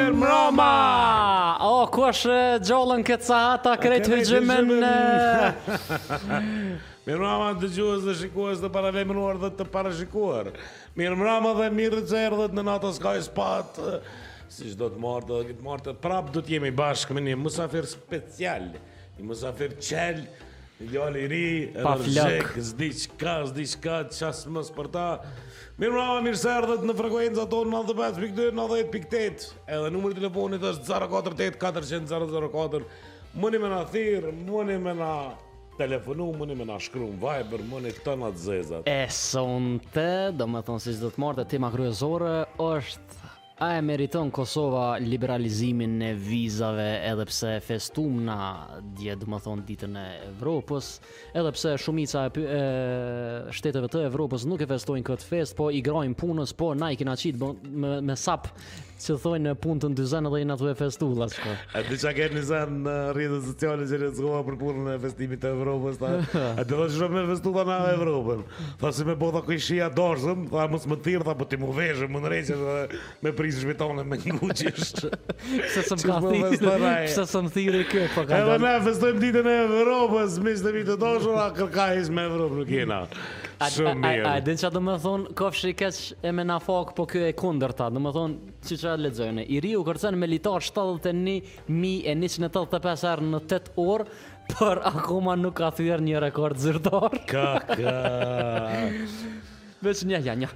Mirëmrama! O, oh, ku është gjollën ket sahat a, krejt hëgjëmën në... Mirë mrama dëgjues dhe shikues të paralajmëruar dhe të parashikuar. Mirë mrama dhe mirë se erdhët në Nata s'ka inspat. Si çdo të martë edhe këtë martë, prapë do të jemi bashkë me një musafir special, një musafir qel, Djalë i ri, pa flak, s'di çka, s'di çka, ças më për ta. Mirëmbrëma, mirë se erdhët në frekuencën tonë 95.2, 90.8. Edhe numri i telefonit është 048 400 004. Muni me na thirr, muni me na telefonu, muni me na shkru n'Viber, muni këto të zezat. E sonte, domethënë si çdo të martë tema kryesore është A e meriton Kosova liberalizimin e vizave edhe pse e festumna dje do më thonë ditën e Evropës, edhe pse shumica e, e shteteve të Evropës nuk e festojnë këtë festë, po i grahin punës, po na i kena qit bon, me, me sap si thojnë e punët n'dyzen edhe inat e festu, la që po. A di që ke një zan në rrjetet sociale që në zgova për punën e festimit të Evropës, ta, a di që shumë me festu na Evropën. Tha si me bo tha këj shia dashën, tha mos më thirr tha po ti m'u vesh, m'u ndreq dhe me prit zhvitone me nguqish. Pse s'më ka thirë, pse s'më thirr i kë, po ka Edhe ne festojmë ditën e Evropës, miqtë e mi të dashur, askërka hiq me Evropë nuk jena. Shumë mirë. A, a, a, din që do më thonë, kofsh i keq e me na fakë, po kjo e kundërta, do më thonë, që që e lexojmë, i riu kërcen me litar 71.185 herë në 8 orë, Por akoma nuk ka thyer një rekord zyrtar. Ka ka. Vesh një ja një.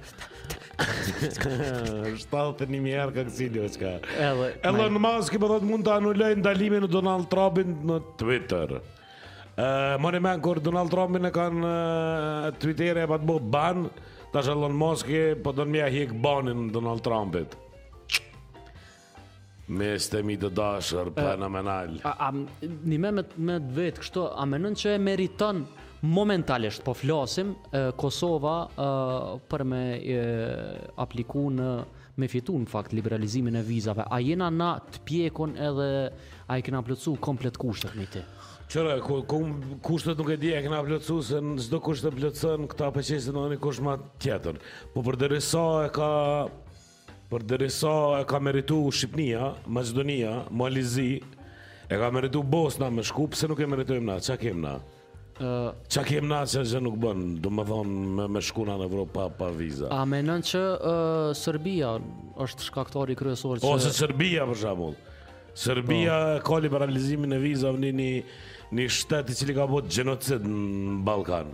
Shtatëdhetenjë mijë herë ka kësi një që ka Edhe Elon Muski po mund ta anulojë ndalimin e Donald Trumpit në Twitter uh, Mani n'men, kur Donald Trumpin e kanë uh, Twitteri e pat bo ban Tash Elon Muski po don me ja hjek banin Donald Trumpit Miqtë e mi të dashur, fenomenal. A, ni me me të vetë kështu, a menon që e meriton momentalisht, po flasim, Kosova për me aplikun me fitu në fakt liberalizimin e vizave, a jena na të pjekun edhe a i kena plotësu komplet kushtet me ti? Qëra, ku, ku, kushtet nuk e di, a i kena plotësu se çdo kusht e plotëson, këta po qesin edhe një kusht ma tjetër. Po përderisa e ka Përderisa e ka meritu Shqipnia, Maqedonia, Mali Zi, e ka meritu Bosna me shku, pse nuk e meritojmë na, ça kem na? Ça kem na që që nuk bën, do më thonë me, me shku në Evropë pa, pa viza? A menon që uh, Serbia është shkaktari kryesor që... Ose Serbia për shembull. Serbia e ka liberalizimin e vizave një një një shtet i cili ka bërë gjenocid në Ballkan.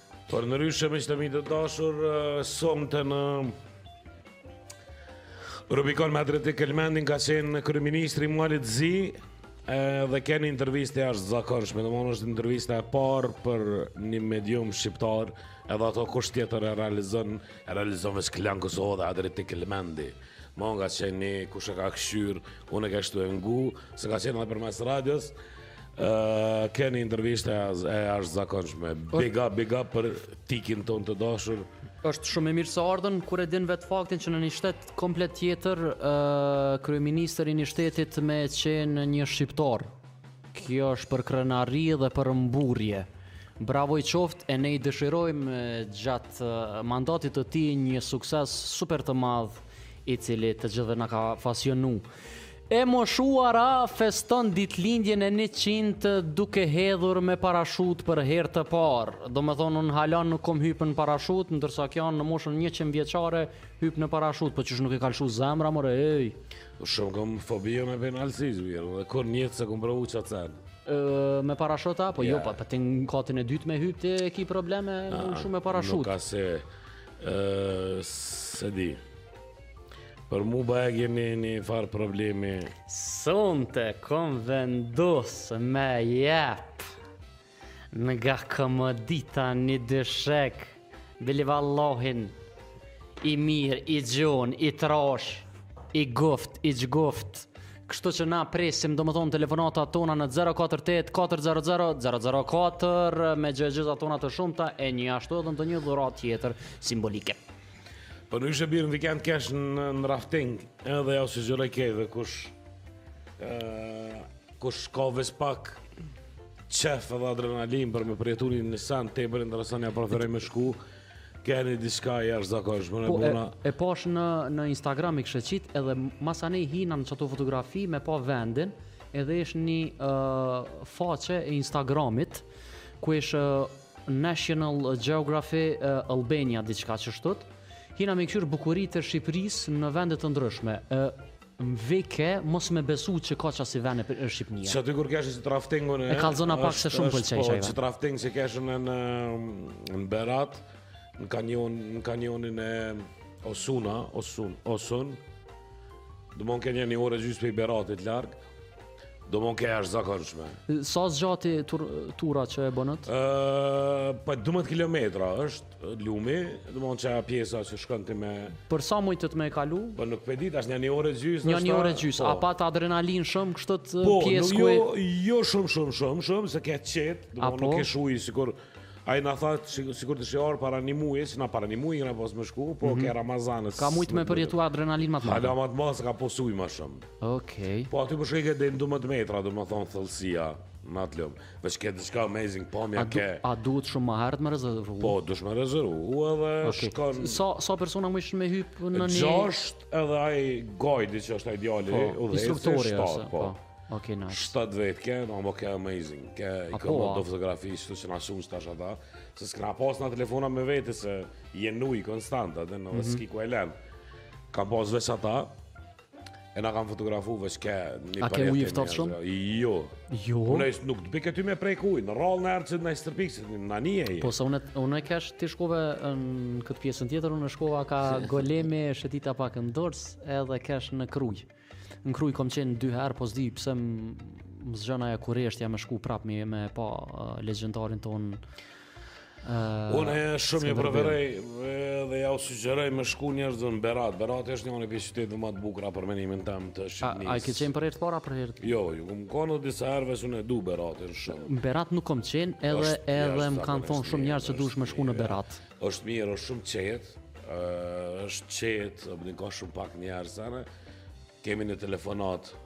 Por ndryshe miqtë e mi të dashur Sonte në Rubikon me Adriatik Kelmendin Ka qenë kryeministri i Malit Zi Edhe ke një intervistë e jashtëzakonshme Domethonë është intervista e parë Për një medium shqiptar Edhe ato kush tjetër e realizon E realizon veç Klan Kosova dhe Adriatik Kelmendi Monë ka qenë një kush e ka kqyr Unë e kesh tu e ngu Se ka qenë edhe përmes radios Uh, ke një intervistë e jashtëzakonshme Big up, big up për Tikin ton të dashur është shumë e mirëseardhun kur e din vetë faktin që në një shtet komplet tjetër uh, kryeministër i një shtetit me qenë një shqiptar kjo është për krenari dhe për mburrje Bravo i qoftë e ne i dëshirojmë gjatë mandatit të tij një sukses super të madh i cili të gjithëve na ka fascinu E moshuara feston ditëlindjen e njëqind duke u hedhur me parashutë për herë të parë. Domethënë unë hala nuk kom hypë në parashutë, ndërsa kjo në moshën njëqind vjeçare hyp në parashutë, po qysh nuk i ka lshu zemra more ej. Unë shumë kom fobi me penaltitë, mirë, dhe kur një se kom provu çat sen. Ë me parashuta, po jo, po pa, ti në katin e dytë me hyp ti e ki probleme me lshu me parashutë. Nuk ka se ë se di. Për mu ba e ke një far problemi Sonte kom vendos me jep Nga komodita një dyshek Billi vallahin I mir, i gjon, i trash I guft, i gjuft Kështu që na presim domethonë telefonatat tona në 048 400 004 Me gjëegjëzat tona të shumëta e njashtu edhe në to një dhuratë tjetër simbolike Po nuk ishe birë në vikend kesh në, në rafting Edhe jau sugjeroj krejtve kush uh, Kush ka veç pak Qef edhe adrenalinë për me përjetu një një sen Tepër interesant ja preferoj me shku Ke një diçka e jashtëzakonshme po, bona E, e pash në, në Instagram i kishe qit Edhe masanej hina në qato fotografi me pa vendin Edhe ish një uh, faqe e Instagramit Ku ish uh, National Geography Albania diçka qeshtu. Hina me kqyr bukuritë e Shqipërisë në vende të ndryshme. M'vike mos me besu që ka qasi vende Shqipnia. Qaty ku kesh qat raftingun e... E kallzona pak se shumë m'pëlqej qaj Qat rafting që kesh në në Berat Në kanion, në kanionin e Osuna, Osun, Osun Domethonë ke një një orë e gjysë prej Beratit larg Domethënë ke e jashtëzakonshme Sa zgjati tur, tura që e bënët? Uh, po 12 km është lumi Domethënë pjesa që shkën të me Për sa mujtët me e kalu? Po nuk po di, është një një orë e gjysë Një një orë e gjysë, po. a pat adrenalinë shumë kështu po, pjesë ku e Po, jo shumë shumë shumë shumë Se ke qetë, domethënë po? nuk ish uji sikur Ai na tha sikur t'ishit ardh para një muje Si na para një muje, me pas me shku Po, mm -hmm. ke Ramazani Ka mujtë me përjetu adrenalinë më të madhe Hala më të madhe, se ka pas ujë më shumë Okej. Po aty po shkojke deri në 12 metra, domethënë thellësia në atë lum. Veç ke diçka amazing po më ke. A duhet shumë më herët më rezervu? Po, duhet me rezervu edhe okay. shkon. Sa sa persona mujshin me hyp në një Gjasht edhe ai guide që është ai djali, po, udhëheqës instruktori është. Po. po. Okej, nice. Shtatë vetë ke, domethënë ke amazing. Ke i kam po, do fotografi ashtu që na çun tash ata, se s'kena pas na telefona me vete se je n'ujë konstant edhe mm -hmm. s'ki ku e len. Ka pas veç ata, E na kanë fotografu veç ke një A ke uji i ftohtë shumë? Jo. Jo. Jo se nuk të bijke ty me prek ujë, në rrallë naj herë që na stërpik se na nije ai. Po se unë unë kesh ti shkove në këtë pjesën tjetër, unë shkova ka Golemi shëtita pak në Durrës edhe kesh në Krujë. Në Krujë kom qenë dy herë, po s'di pse më zgjonte kureshtja me shku prap me me pa uh, legjendarin tonë Uh, Unë shumë e preferoj dhe jau sugjeroj me shku njerëzve në Berat. Berati është një ndër qytetet edhe ma të bukra për menimin tem të Shqipnisë. A, a ke qenë për herë të parë për herë të? Jo, jo kom konë edhe disa herë veç unë e du Beratin shumë. Berat nuk kom qenë edhe, edhe më kanë thonë shumë njerëz që duhesh me shku në Berat. është mirë, është shumë qetë, është qetë, domethënë ka shumë pak njerëz sene, kemi një telefonatë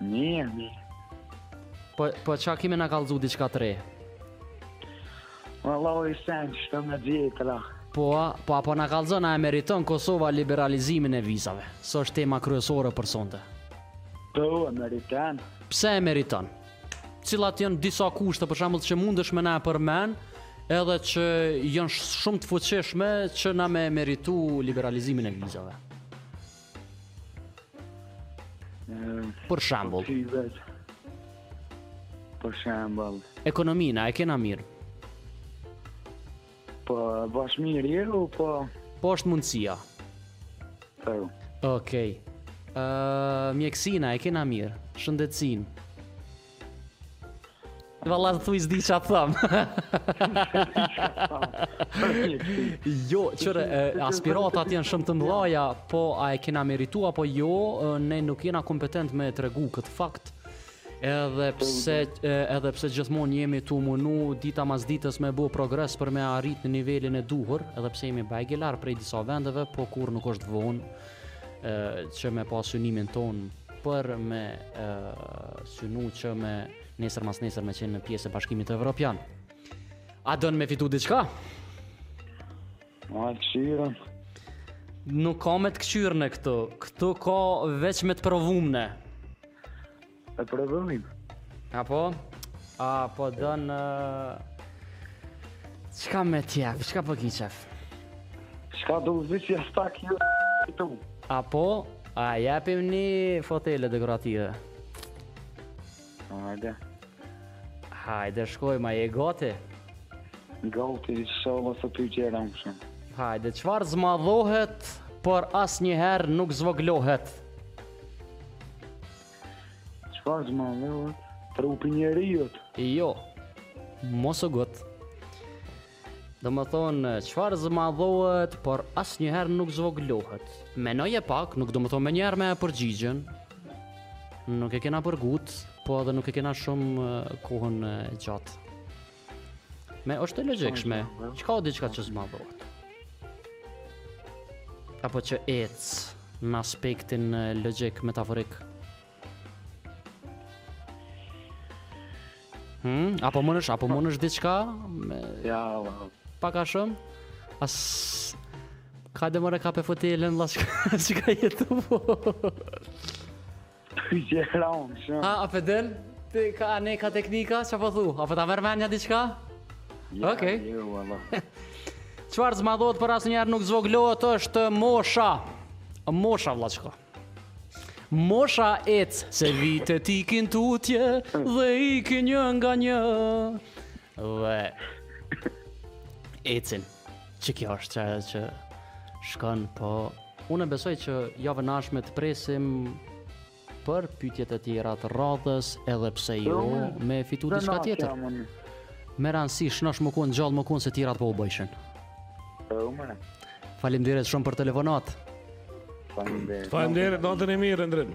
Mirë, mirë. Po po çka ki me na kallzu diçka të re? Valla o i sen, që shkëm të vjetra. Po, po a po na kallzon, a e meriton Kosova liberalizimin e vizave? Se është tema kryesore për sonte. Po, e meriton. Pse e meriton? Cilat janë disa kushte, për shembull që mundesh me na e përmen, edhe që janë shumë të fuqishme që na me e meritu liberalizimin e vizave? Për shembull. Për shembull. Ekonomina e kena mirë. Po, bash mirë jo, po. Po është mundësia. Po. Okej. Okay. Ë, uh, mjeksina e kena mirë. Shëndetësinë. Valla të thuj s'di çka të thom Jo, kqyre, aspiratat janë shumë të mëdhaja Po a e kena meritu apo jo Ne nuk jena kompetent me e tregu këtë fakt Edhe pse, edhe pse gjithmonë jemi tu u munu Dita mas ditës me bo progres për me arrit në nivelin e duhur Edhe pse jemi bajagi larg prej disa vendeve Po kurrë nuk është vonë që me pas synimin tonë për me e, synu që me nesër masnesër me qenë një pjesë e Bashkimit Evropian. A don me fitu diçka? Ma qirën. Nuk ka me të këqyrme këtu, këtu ka veç me të provume. E prodhonin. Apo? A po don... Çka me t'qef? Çka po ki qef? Çka do uzi që jashtë tak ju të Apo? A, jepim një fotele dekorative. Hajde. Hajde, shkojm, a je gati? Gati, ishalla së ty gjera më shumë. Hajde, çfarë zmadhohet, por asnjëherë nuk zvogëlohet? Çfarë zmadhohet? Trupi i njeriut. Jo. Mos u ngut. Domethënë, çfarë zmadhohet, por asnjëherë nuk zvogëlohet. Menoje pak, nuk domethënë menjëherë me e përgjigjë. Nuk e kena për ngut, po edhe nuk e kena shumë kohën e gjatë. Më është e logjikshme. Çka o diçka që zmadhohet. Apo që ec në aspektin logjik metaforik. Hmm, apo mund është, apo mund është diçka? Me... Jo, valla. Pak a shumë? As... Kadale more, kape fotelën, laçka, çka je tu po. Pyetje e ranë, shumë. Ha, a për del? Te ne ka teknika, ça po thu? A po ta merr menja diçka? Ja, okay. jo, valla. Çfarë zmadhohet por asnjëherë nuk zvogëlohet është mosha. Mosha, vllaçko. Mosha ec se vitet ikin tutje dhe ikin një nga një. Dhe ecin. Që kjo është që, që shkon po unë e besoj që javën e ardhshme të presim për pyetjet e tjera të radhës edhe pse jo me fitu diçka tjetër. Me rëndësi shnosh me kon gjallë me kon se tjerat po u bojshin. Po më. Faleminderit shumë për telefonatën. Faleminderit. Faleminderit, natën e mirë, Endrin.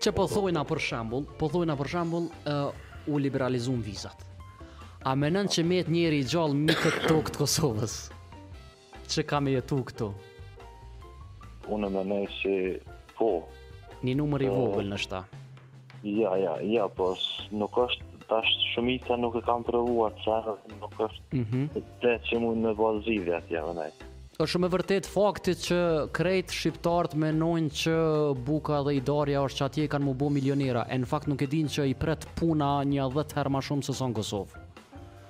Që po thojna për shembull, po thojna për shembull ë u liberalizuan vizat. A menon që met njeri i gjallë mbi këtë tokë të Kosovës? Që ka me jetu këtu? Unë menoj se po. Një numër i vogël në shta. Ja, ja, ja, po nuk është tash shumica nuk e kanë provuar se nuk është. Mhm. Mm te që mund me bazë zgjidhja atje më nëjë. Është shumë e vërtetë fakti që krejt shqiptarët menojnë që buka edhe ideja është që atje kanë mu bo milionera, e në fakt nuk e dinë që i pret puna nja dhjetë herë ma shumë se sa në Kosovë.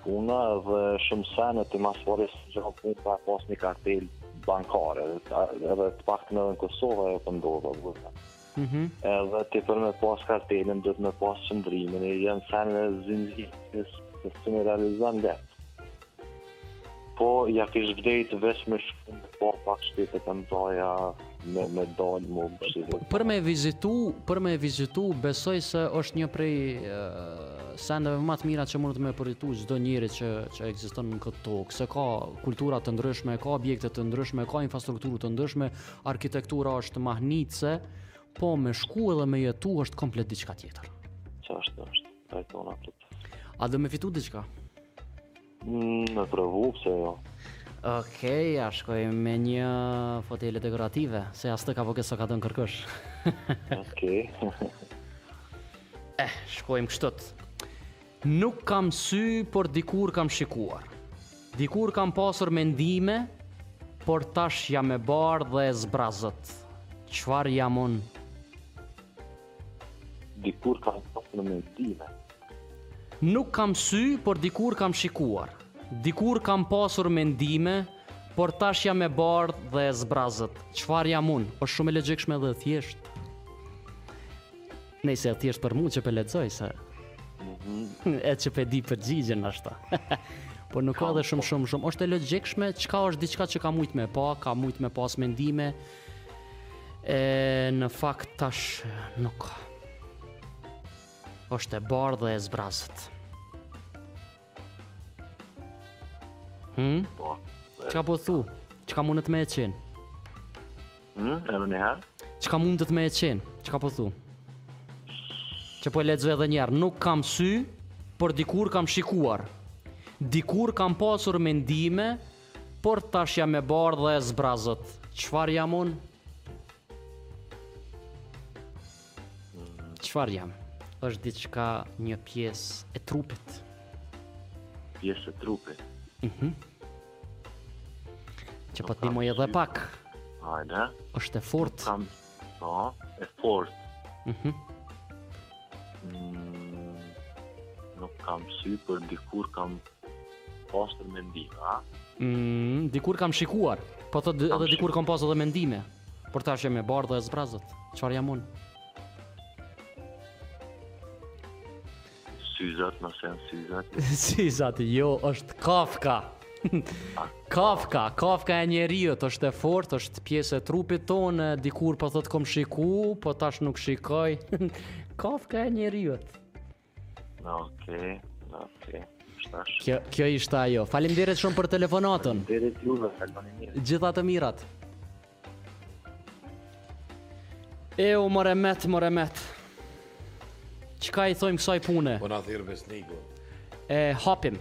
Puna edhe shumë sene t'mas pari s'gjen punë pa pas një kartel bankare, edhe të paktën edhe në Kosovë ajo po ndodhë. Mm -hmm. Edhe ti për me pas kartelën, duhet me pas qëndrimin, e janë sene zingjir qysh me realizu dhe. Po, ja kish vlejt veç me shku, po, pak shtetet e mdhaja, me, me dalë me dëshirë. Për me vizitu, për me vizitu, besoj se është një prej uh, sendeve ma të mira që mundet me përjetu çdo njeri që, që ekziston në këtë tokë, se ka kultura të ndryshme, ka objekte të ndryshme, ka infrastrukturë të ndryshme, Arkitektura është mahnitëse, po me shku edhe me jetu është komplet diçka tjetër. Qashtu është, e tona. A don me fitu diçka? Mm, me provu, pse jo. Okej, okay, a shkojmë me një fotele dekorative, se atë ka pak e s'e ka thon kërkush. Okej. Okay. eh, shkojmë kështu. Nuk kam sy, por dikur kam shikuar. Dikur kam pasur mendime, por tash jam e bardhë dhe e zbrazët. Çfarë jam unë? Dikur kam pasur mendime. Nuk kam sy, por dikur kam shikuar. Dikur kam pasur mendime, por tash jam e bardhë dhe e zbrazët. Çfarë jam unë? Është shumë e logjikshme dhe e thjeshtë. Nejse e thjesht për mu që pe lexoj se e që pe di përgjigjen nashta. Po nuk ka edhe shumë shumë shumë, është e logjikshme, çka është diçka që ka mujt me pa, ka mujt me pas mendime. E në fakt tash nuk ka. Është e bardhë dhe e zbrazët. Hmm? Po. Çka po thu? Çka mundet me qenë? Hmm, edhe një herë. Çka mundet me qenë? Çka po thu? Qe po e lexoj edhe një herë, nuk kam sy, por dikur kam shikuar. Dikur kam pasur mendime, por tash jam e bardhë dhe e zbrazët. Çfarë jam unë? Çfarë jam? Është diçka një pjesë e trupit. Pjesë e trupit. Mhm. Mm Që po të ndihmoj edhe pak. Hajde. Është e fortë. Kam po, e fortë. Mhm. Mm nuk kam sy, por dikur kam pasur mendime, a? Mm, dikur kam shikuar, po të dhe, dhe dikur kam pas edhe mendime. Por tash jam e bardhë e zbrazët. Çfarë jam unë? Syzat, më sen syzat. syzat, jo, është kafka. Kafka, kafka e njeriut, është e fort, është pjesë e trupit tonë, dikur po thotë kom shiku, po tash nuk shikoj. Kafka e njeriut. Ok, ok. Shtash. Kjo kjo ishte ajo. Faleminderit shumë për telefonatën. Faleminderit juve, kaloni mirë. Gjithë të mirat. E u more Met, more Met. Çka i thojmë kësaj pune? Po na thirr Besniku. E hapim.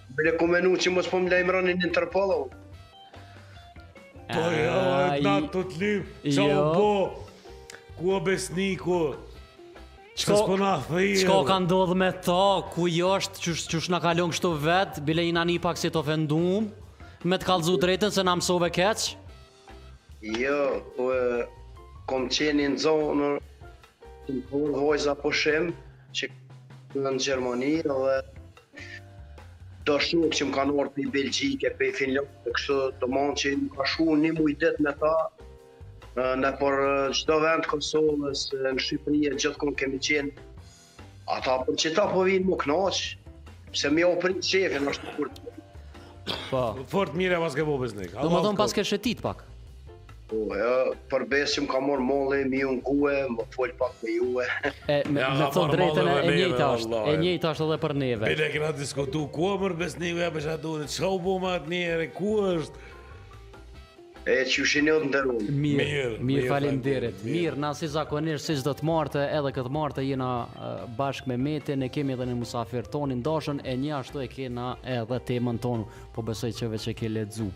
Bile kam menu që mos po më lajmëroni në Interpol o. Po jo, e të natë të të lim, qa jo. u po, ku o Besniku, çka s'po na thirë? Çka ka ndodhë me ta, ku është, qysh, qysh na kalon kështu vetë, bile jena ni pak si të ofendum, me të kallzu drejten se na mësove keq? Jo, po kom qenë në zonë, more vajza po e shem, që në Gjermani dhe do shokë që më kanë ardh prej Belgjike, prej Finlande, dhe kështu domanë që më ka shku një mujë ditë me ta, nëpër çdo vend Kosovës, në Shqipëri e gjithkund kemi qenë Ata për qata po vijnë më knoq, se mi o pritë shefin, është të kurë. Po. Fort mire paske bo Besnik. Domethonë paske shetit pak. Po, ja, për besë m'ka marrë malli me u nëgju, me fol pak me ju. E me ja, me të drejtën e njëjtë është, e njëjtë është edhe për neve. Bile kena diskutu ku e Besniku ja pasha Zotin, çka u bë me atë njeri, ku është? E qysh jeni o të nderuar? Mirë, mirë faleminderit. Mirë, na si zakonisht si çdo të martë, edhe këtë të martë jena bashkë me Metin, e kemi edhe një musafir tonin, Dashën, e njashtu e kena edhe temën tonë, po besoj që veç e ke lexu.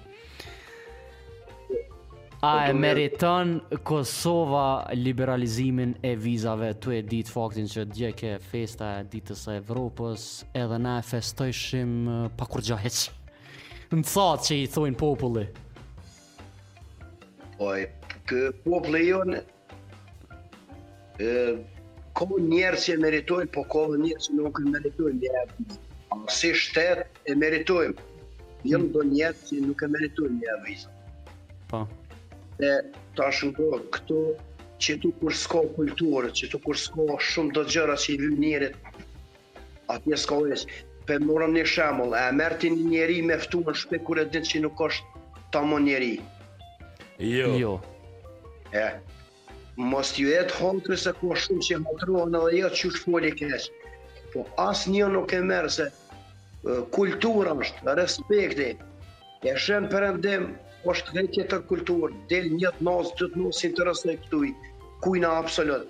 A e meriton Kosova liberalizimin e vizave? Tu e ditë faktin që dje ke festa e ditës e Evropës, edhe na e festojshim pa kurgja hiç. Në thatë që i thujnë populli. Oj, kë populli jonë, ka njerëz që e meritojnë, po ka dhe njerëz që nuk e meritojnë njerë. Si shtet e meritojnë, jemi hmm. do njerëz që nuk e meritojnë njerë vizë. Po. E ta shumë do, këtu, që tu kur s'ka kulturë, që tu kur s'ka shumë do gjëra që i vim njerëzit, Atje s'ka veç. Po marrim një shembull, e merr ti një njeri me ftu n'shpi kur e din që nuk është tamam njeri. Jo. Jo. E, mos t'ju jetë hatri se ka shumë që hatrohen edhe jo që është foli keq. Po asnjë nuk e merr se kultura është, respekti, e sheh në përëndim, është dhe tjetër kulturë, del njët nësë, gjithë nësë interes në këtuj, kujna absolut.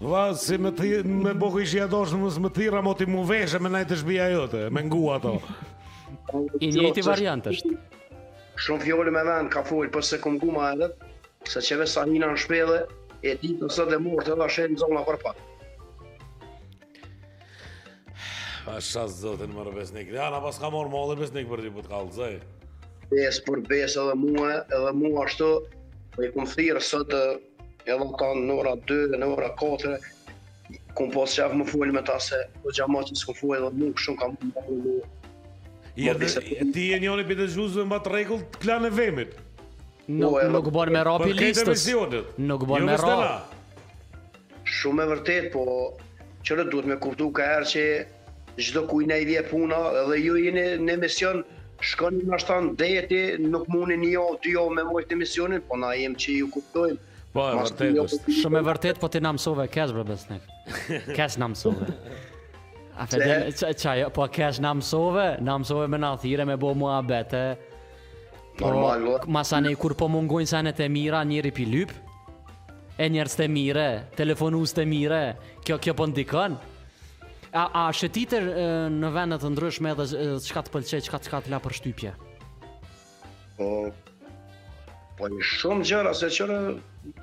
Vlla si me ti me bo kojshia dosh mos m'i tërmo ti mu veshë me nejt te shpia jote, me ngu ato. I njëjti variant është. Shumë fjalë me vend ka fol po se kum ngu më herët, se çeve sa hina në shpellë e ditën sot e mort edhe ashe në zona për pak. A shas zotin more Besnik, dhe na paska marrë malli Besnik për ti për t'kallë zëj. Besë për besë edhe mua, edhe mua ashtu, Po i kum thirr sot Edhe ata në ora 2 dhe në ora 4 kum pas qef me folë me ta se o gjama që s'ku folë dhe nuk shumë kam më më më Ja, dhe, ti e njëri për dëgjuesve më të rregullt të klan e vemit Nuk, po, nuk bën me ra pi listës Nuk bën jo me ra pi Shumë e vërtetë, po qërë duhet me kuptu ka herë që Çdokujt na i vje puna dhe ju jeni në emision, shkoni n'ashtu n'deti, nuk mundni një javë, dy javë me majt emisionin, po na jem që ju kuptojmë. Po, e vërtetë është. Shumë e vërtetë, po ti na mësove kesh, bre Besnik. Kesh na mësove. A fedel, qa, qa, jo, po kesh na mësove, na mësove me na thirrë, me bo mua bete. Po, Normal, po. Masanej, kur po mungojnë sene të mira, njeri p'i lyp, e njerëz të mirë, telefonues të mirë, kjo, kjo po ndikon, A a shëtite në vende të ndryshme edhe çka të pëlqej, çka çka të la përshtypje? Po po një shumë gjëra se që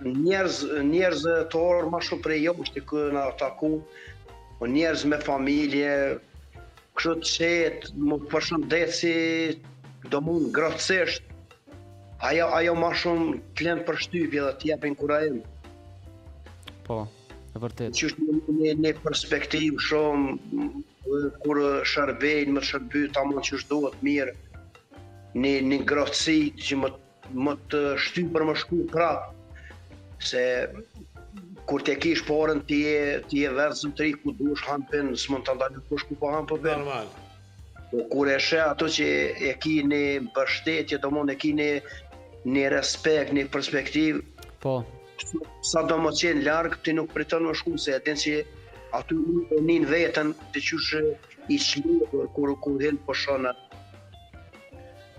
njerëz njerëz atëherë ma shumë prej ajo është ku u taku po njerëz me familje kështu të qetë, më përshëndesin dhe më ngrohtësisht ajo, ajo ma shumë të len përshtypje dhe të japin kurajim. Po, Vërtet. Që është një, një perspektivë shumë, kur shërbejnë, me shërby, domethënë që është tepër mirë, një, një ngrohtësi që me, me të shty për me shku prapë, se kur të kish paren ti je ti je vetë zotri ku dush han pin s'mund të ndalë kush ku po han po pin normal po kur e sheh ato që e ki një mbështetje domethënë e ki një një respekt një perspektivë po Sado me qenë larg, ti nuk priton me shku se e din që aty e nin veten të qysh i çmuar kur kur hin për shona.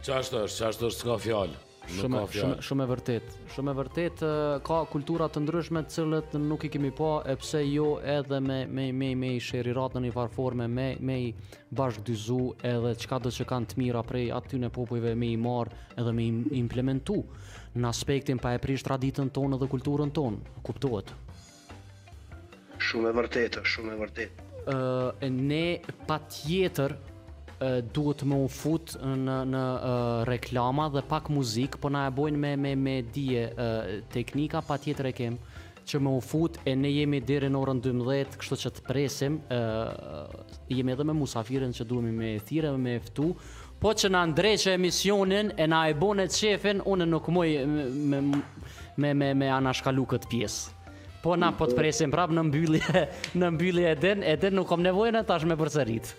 Qashtu është, qashtu është, s'ka fjalë. Shumë, shumë, shumë e vërtetë. Shumë e vërtetë, ka kultura të ndryshme të cilat nuk i kemi pa, e pse jo edhe me, me, me, me i shkri ato në një farë forme, me, me i bashkëdyzu edhe çkado që kanë të mira prej atyne popujve me i marrë edhe me i implementu në aspektin pa e prish traditën tonë dhe kulturën tonë, kuptohet. Shumë e vërtetë, shumë e vërtetë. Uh, ne patjetër uh, duhet me u fut në, në uh, reklama dhe pak muzikë, po na e bojnë me, me, me dije uh, teknika, patjetër e kem që me u fut e ne jemi deri në orën 12, kështu që të presim, ë jemi edhe me musafirin që duhemi me e thirrë me e ftu. Po që na e ndreqe emisionin e na e bone qefin, unë nuk muj me, me, me, me anashkalu këtë pjesë. Por na po të presim prapë në mbyllje, në mbyllje e din, e din nuk kom nevojë ne tash me përsërit.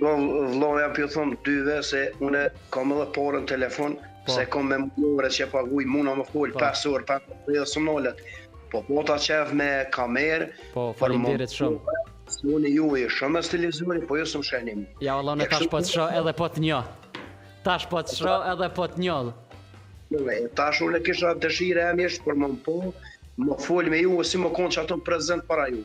Po vlla po ju thom dyve se unë kam edhe pare në telefon po. se kam me mujore që paguj muna me fol 5 po. orë pa dhe së nolet. Po po ta çel me kamerë. Po faleminderit shumë. Unë ju shoh në televizor, po ju s'më shihni. Ja, Allah, në tash po të shoh edhe po të njoh. Tash po të shoh edhe po të njoh. Tash unë kisha dëshirë thjesht për me me po, me folë me ju, si me konë qaty prezent para ju.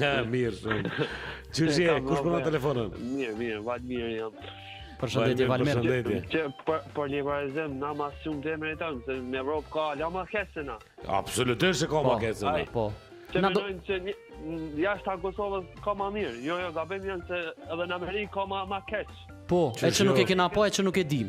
Ja, mirë shumë. Çuçi, kush po na telefonon? Mirë, mirë, mjaft mirë jam. Përshëndetje Valmir. Përshëndetje. Që për për një vajzë na ma shumë vendin tonë, se në Evropë ka hala ma keq se na. Absolutisht se ka ma po, keq se na. Po. Që na do që jashtë Kosovës ka ma mirë. Jo, jo, gabim janë se edhe në Amerikë ka ma ma keq. Po, e që nuk e kena po, e që nuk e dim.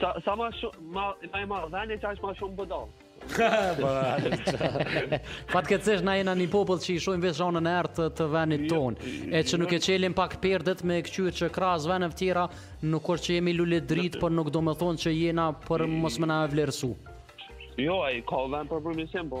Sa sa ma shumë ma ma ma i madh vendi ka ma shumë budall. Fatkeqësisht na jena një popull që i shohim veç anën e errët të vendit jo, tonë. E që nuk e çelim pak perdet me kqyr që krahas vendeve të tjera, nuk është që jemi lule dritë, por nuk do me thonë që jena për mos me na e vlerësu. Jo, ai ka vend për përmirësim, po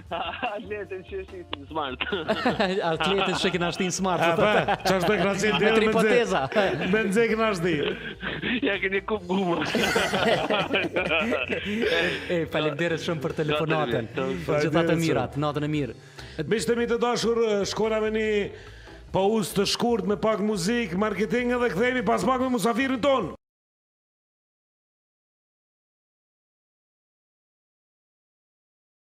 Atletet që është i smart. Atletet që kena shtin smart. Apo, që është deklaracion dhe me hipoteza. Me nxë kena shti. Ja keni kup guma. Ej, faleminderit shumë për telefonatën. Për gjitha të mirat, natën e mirë. Miqt e mi të dashur, shkona me një pauzë të shkurtë me pak muzikë, marketing dhe kthehemi pas pak me musafirin ton.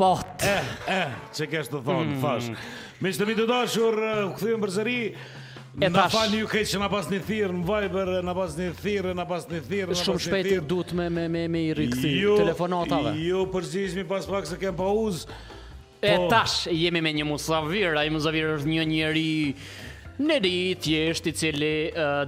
Pot. Eh, eh, çe kesh tu thon, mm. thash. Miqtë e mi të dashur, eh, u kthyem përsëri. E na falni ju që na pas një thirr në Viber, na pas një thirr, na pas një thirr, na pas një thirr. Shumë shpejt i duhet me me me me i rikthi telefonatave. Ju përgjigjmi pas pak se kem pauzë. E po. tash jemi me një musafir, ai musafir është një njeri Njeri i thjesht i cili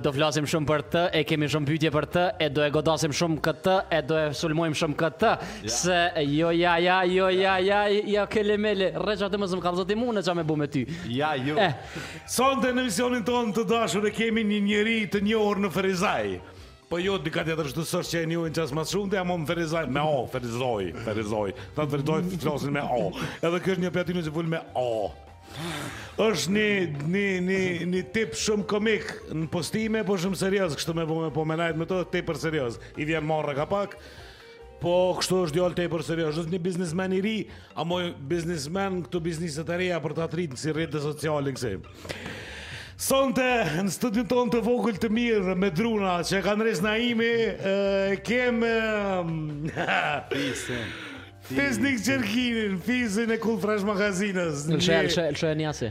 do flasim shumë për të, e kemi shumë pyetje për të, e do e godasim shumë këtë, e do e sulmojmë shumë këtë, se jo ja ja, jo ja ja, ja kele mele, rreqa të mësëm kam zoti muna ça me bo me ty. Ja ju. Jo. Eh. Sonte në emisionin tonë të dashur e kemi një njeri të njohur në Ferizaj. Po jo diku tjetër kështu s'është që e njohin qaq ma shumti jam n'Ferizaj me o Ferizoj Ferizoj tha Ferizoj flasin me o edhe ky është një prej atyre që fol me o është një një një një tip shumë komik në postime po shumë serioz kështu me po me po me nejt me to tepër serioz i vjen marre ka pak Po kështu është djalë tepër serioz, është një biznesmen i ri, ama biznesmen këto bizneset e reja për ta rrit si rrjete sociale kësi. Sonte në studion ton të vogël të mirë me druna që kanë rris Naimi, kem Fisin. Fisnik Çerkinin, Fisin e Cool Fresh Magazinës. Lëshe, lëshe, lëshe një asi.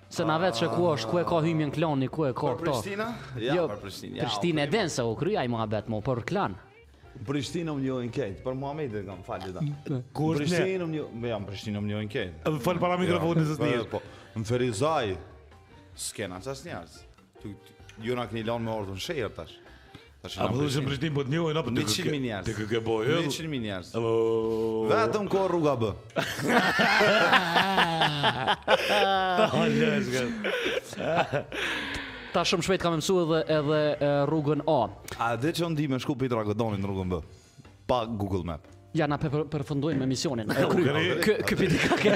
Se na vet që ku është, ku e ka hymjen klani, ku e ka këto. Prishtina? Ja, jo, për Prishtinë. Ja, Prishtinën e din se u kry, a i mua betë mu, për klan. Prishtinë më njojnë krejt, për Muhammed e kam falë gjitha. Ku është ne? Prishtinë më njojnë, ja, Prishtinë më njojnë krejt. Edhe fol para mikrofonin se s'nihet. Po, në Ferizaj, s'kena qas njerëz. Ju na këni lanë me ardh n'sheher tash. Tash na bëjë. Apo Prishtinë po të njohin apo ti ke ti ke ke bojë. 100 mijë njerëz. Vetëm kah rruga B. Tash shumë shpejt kam me msu edhe edhe rrugën A. A edhe di me shku prej Dragodanit n' rrugën B. pa Google Map. Ja na po përfundojmë emisionin. E kry. Ky ky pyti ka ke.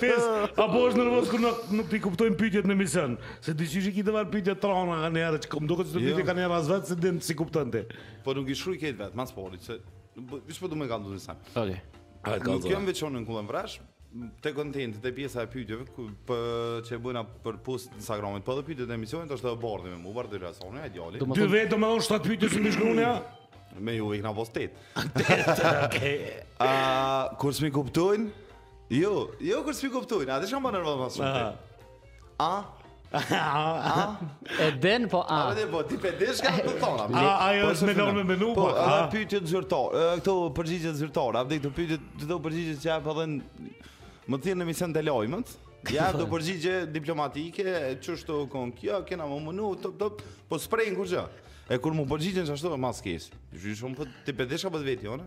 Fis, a bohesh nervoz kur nuk nuk t'i kuptojmë pyetjet në emision. Se ti qysh i ke dhënë pyetjet tona kanihere që më duket se ti jo. kanihere as vetë s'e din s'i kupton ti. Po nuk i shkruaj këtë vetë, mas fori se vish po do më kanë dhënë sa. Okej. Ai ka. Nuk jam veçon në kullën vrash, Te kontent, te pjesa e pyetjeve ku për çe bëna post në Instagram, po edhe pyetjet e emisionit është edhe bardhi me mua, bardhi rasoni, ai djali. Do më Dy vetë më dhon shtatë pyetje si m'i shkruan. Me ju i kna vos tet. Okej. A kur s'mi kuptojnë? Jo, jo kur s'mi kuptojnë. A din çka më nervozon më shumë? A? A? E din po a? A dhe po, ti pe din çka të thom A, a, jo, është me lorë me menu Po, a dhe pyjtjët zyrtar Këto përgjigje zyrtare A din këto pyetjet këto përgjigjet që ja për dhe Më thirë në emision të lajmeve Ja, do përgjigje diplomatike Qështu kon kjo, kena me menu Top, top, po s'prijnë kurrgjë E kur m'u përgjigjen që ashtu e maskis Shumë për po, të pedesha për po të veti, one?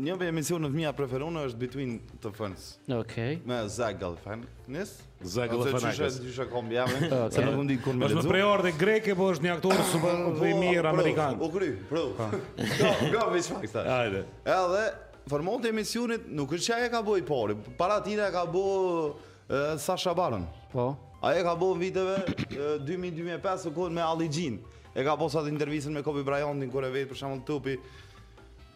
Një prej emisioneve të mia preferuara është Between the Ferns okay. Me Zach Galifianakis Zach Galifianakis Gjysha kombi jam Se nuk di kurrë me lexu është me prejardhje greke po është një aktor super po, dhe i mirë po, amerikan U kry, pro po. Go, go, vish pak sa Ajde Edhe formatin e emisionit nuk është që ai e ka bo i pari Para tina e ka bo Sasha Baron Po Ai e ka bo viteve 2000-2005 atë kohën me Ali G-në E ka pas atë intervistën me Kobe Bryantin kur e vet për shembull topi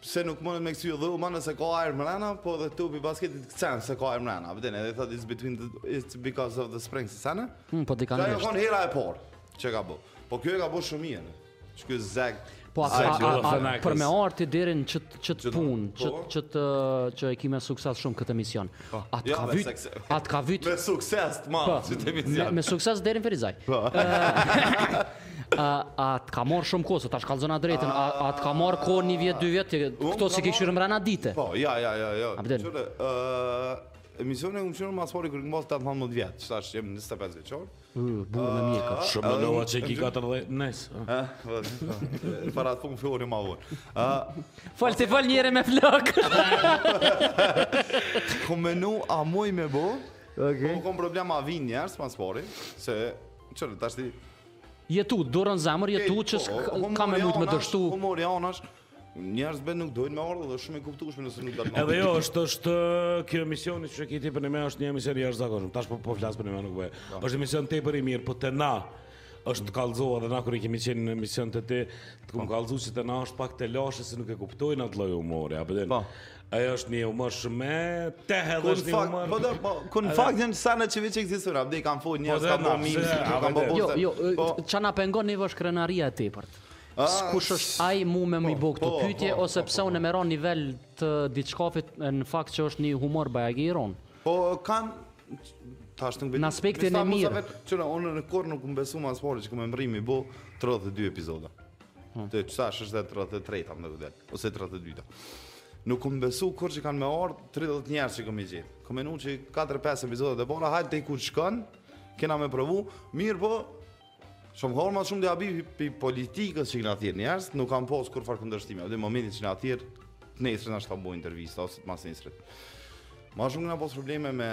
Pse nuk mund me kcy dhoma nëse ka ajër mrena, po edhe topi i basketit kcen se ka ajër mrena, pëtën edhe thot it's between the, it's because of the spring, se sene? Hmm, po diçka ashtu. Kjo u konë hera e parë, që ka bo. Po kjo e ka bo shumë mirë, që ky Zach... Po a, a, a, a, për me ardh deri n'qit punë, po. që që të që e kime sukses shumë këtë emision. Po. A t'ka vyjt, a t'ka vyjt. Me sukses të madh po, këtë emision. Me, me sukses deri në Ferizaj. Po. A të ka marrë shumë kohë, tash kallxona drejtën, a të ka marrë kohë një vjetë, dy vjetë, këto si ke hy mrena dite? Po, ja, ja, ja, ja. Abdel. Qërë, emisionin e kom kqyr ma s'pari kur kom pas 18 vjet, qetash jam 25 vjeçar. Burrë me mjekër. Unë menova që ki 14, nëjsë. Para të fungë fjori ma unë. Falë, si falë njëre me flakë. Kom menu, a muj me bo, okay. Po, kom problem a vijnë njerëz, ma s'pari, se Çfarë tash ti? Je tu, durën zemër, je tu çka me mujtë me dështu. Humori janë është, njerëz be nuk dojnë me ardhë dhe shumë e kuptushme nëse nuk dojnë me ardhë. Edhe jo, është është ky emisioni që ki ti për ne me është një emision i jashtëzakonshëm. Tash po po flas për në me nuk bëj. Po. Është emision tepër i mirë, po te na është të kallxova edhe na kur i kemi qenë në emision te ti, të kom po. kallxu që te na është pak telashe se nuk e kuptojnë atë lloj humori, a po din? Po. Ajo është një humor shumë i lehtë është një humor. Po do, po ku në fakt janë sene çi veç ekzistojnë, a din kanë fol njerëz kanë bërë mim, kanë bërë Jo, jo, po ça na pengon neve është krenaria e tepërt. Kush është ai mu me m'i bo këto pyetje ose pse unë me ra në nivel të diçkafit në fakt që është një humor bajagi i rondë. Po kanë tash nuk vetëm. Në aspektin e mirë. Çuna unë në kur nuk kom besu ma s'pari që mbrrij me i bo 32 epizoda. Tash është e 33-a më duket, ose 32-a. Nuk kom besu kurrë që kanë me ardhë 30 njerëz që kom me i gjetë. Kom menu që 4-5 episodet e para, hajtë të i ku shkon, kena me provu, mirëpo, shumë herë ma shumë dhe abi pi politikës që kena thirrë njerëz, nuk kam pasë kurrfarë kundërshtime, dhe momentin që kena thirrë, të nesrit asht bo intervista, ose të masnesrit. Ma shumë kena pasë probleme me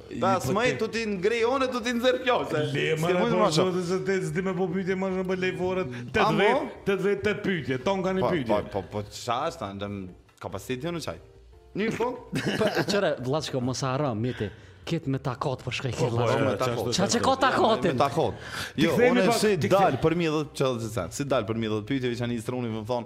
Ta po smaj tu ti ngrej one tu ti nxer flokë. Le më po më thotë se te zdi me po pyetje më shumë bëj foret. Te vet, po? te vet te pyetje, ton kanë po, pyetje. Po po po çfarë është ndem kapacitetin e çaj. Një po. Po çfarë vllazko mos harro miti. Kit me takot për shkaj kit vllazko. Ça çe ka takot? Me takot. Jo, unë si dal për mi 10 çfarë se si dal për mi 10 pyetje veçani struni më thon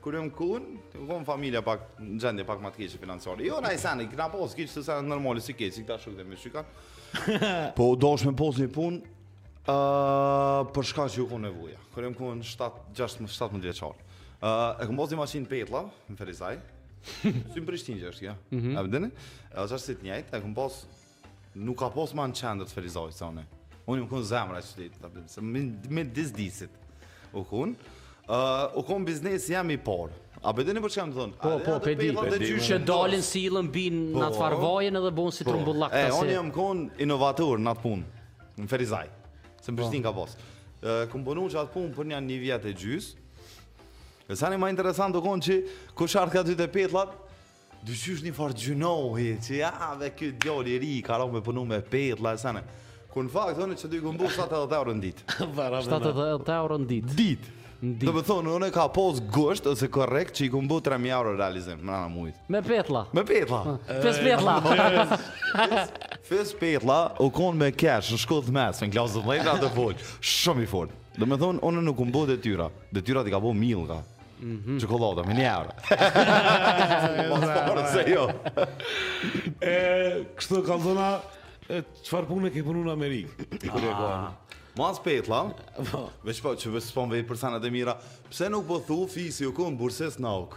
Kur jam kon, u kon familja pak në gjendje pak ma të keqe financiare. Jo, na i sani, kena pasë, krejt senet normale, si krejt, si këta shokët e mi çka kanë. po, dojsha me pasë një punë, uh, për shkak që u konë nevoja. Kur jam kon, 7-17 vjeçar. Uh, e kem pasë një maqinë petlla, në Ferizaj, si në Prishtinë që është, ja. Mm -hmm. A pe dini? E o qashtu si të njejtë, e kem pasë Nuk ka pas ma në qendër të Ferizajt, se ne. Unë jam konë zemra e qytetit, ta bimë, se me disdisit. U kon, uh, u kon biznesi jem i parë. A pe dini për çka jam tu thonë? Po, po, pe di, pe di, që dalin sillen, bijnë po, në atë farë vajin edhe bohen si po. trumbullakët e sene. E, unë jam konë inovator në atë punë, në Ferizaj, se në Prishtinë po. ka pas. Kem punu qatë punë për një një vjet e gjysë, e seni ma interesant u konë që kush ardhke qaty te petllat, Dyshysh një farë gjynahi, që ja dhe ky djalë i ri, ka ra me punu me petlla e sene. Kur në fakt, unë qaty i kom bo 70 euro në ditë. 70 euro në ditë. Ditë. Domethonë, unë e ka pasë gusht ose korrik që i kom bo 3.000 euro realizim, mrena mujit. Me petlla. Me petlla. Fis Petlla. Fis Petlla, u konë me kesh, në shkollë t'mesme, në klasë dhe dhejta të folë. Shumë i folë. Domethonë, unë nuk kom bo detyra. Detyrat i ka bo milë, ka. Mhm. Çokoladë me një euro. Mos se jo. E kështu kallxona çfarë pune ke punu në Amerikë? Kur e ka? Mas petllave, po. veç po që veç s'po m'vet për senet e mira, pse nuk po thu Fisi u kon bursist n'AUK?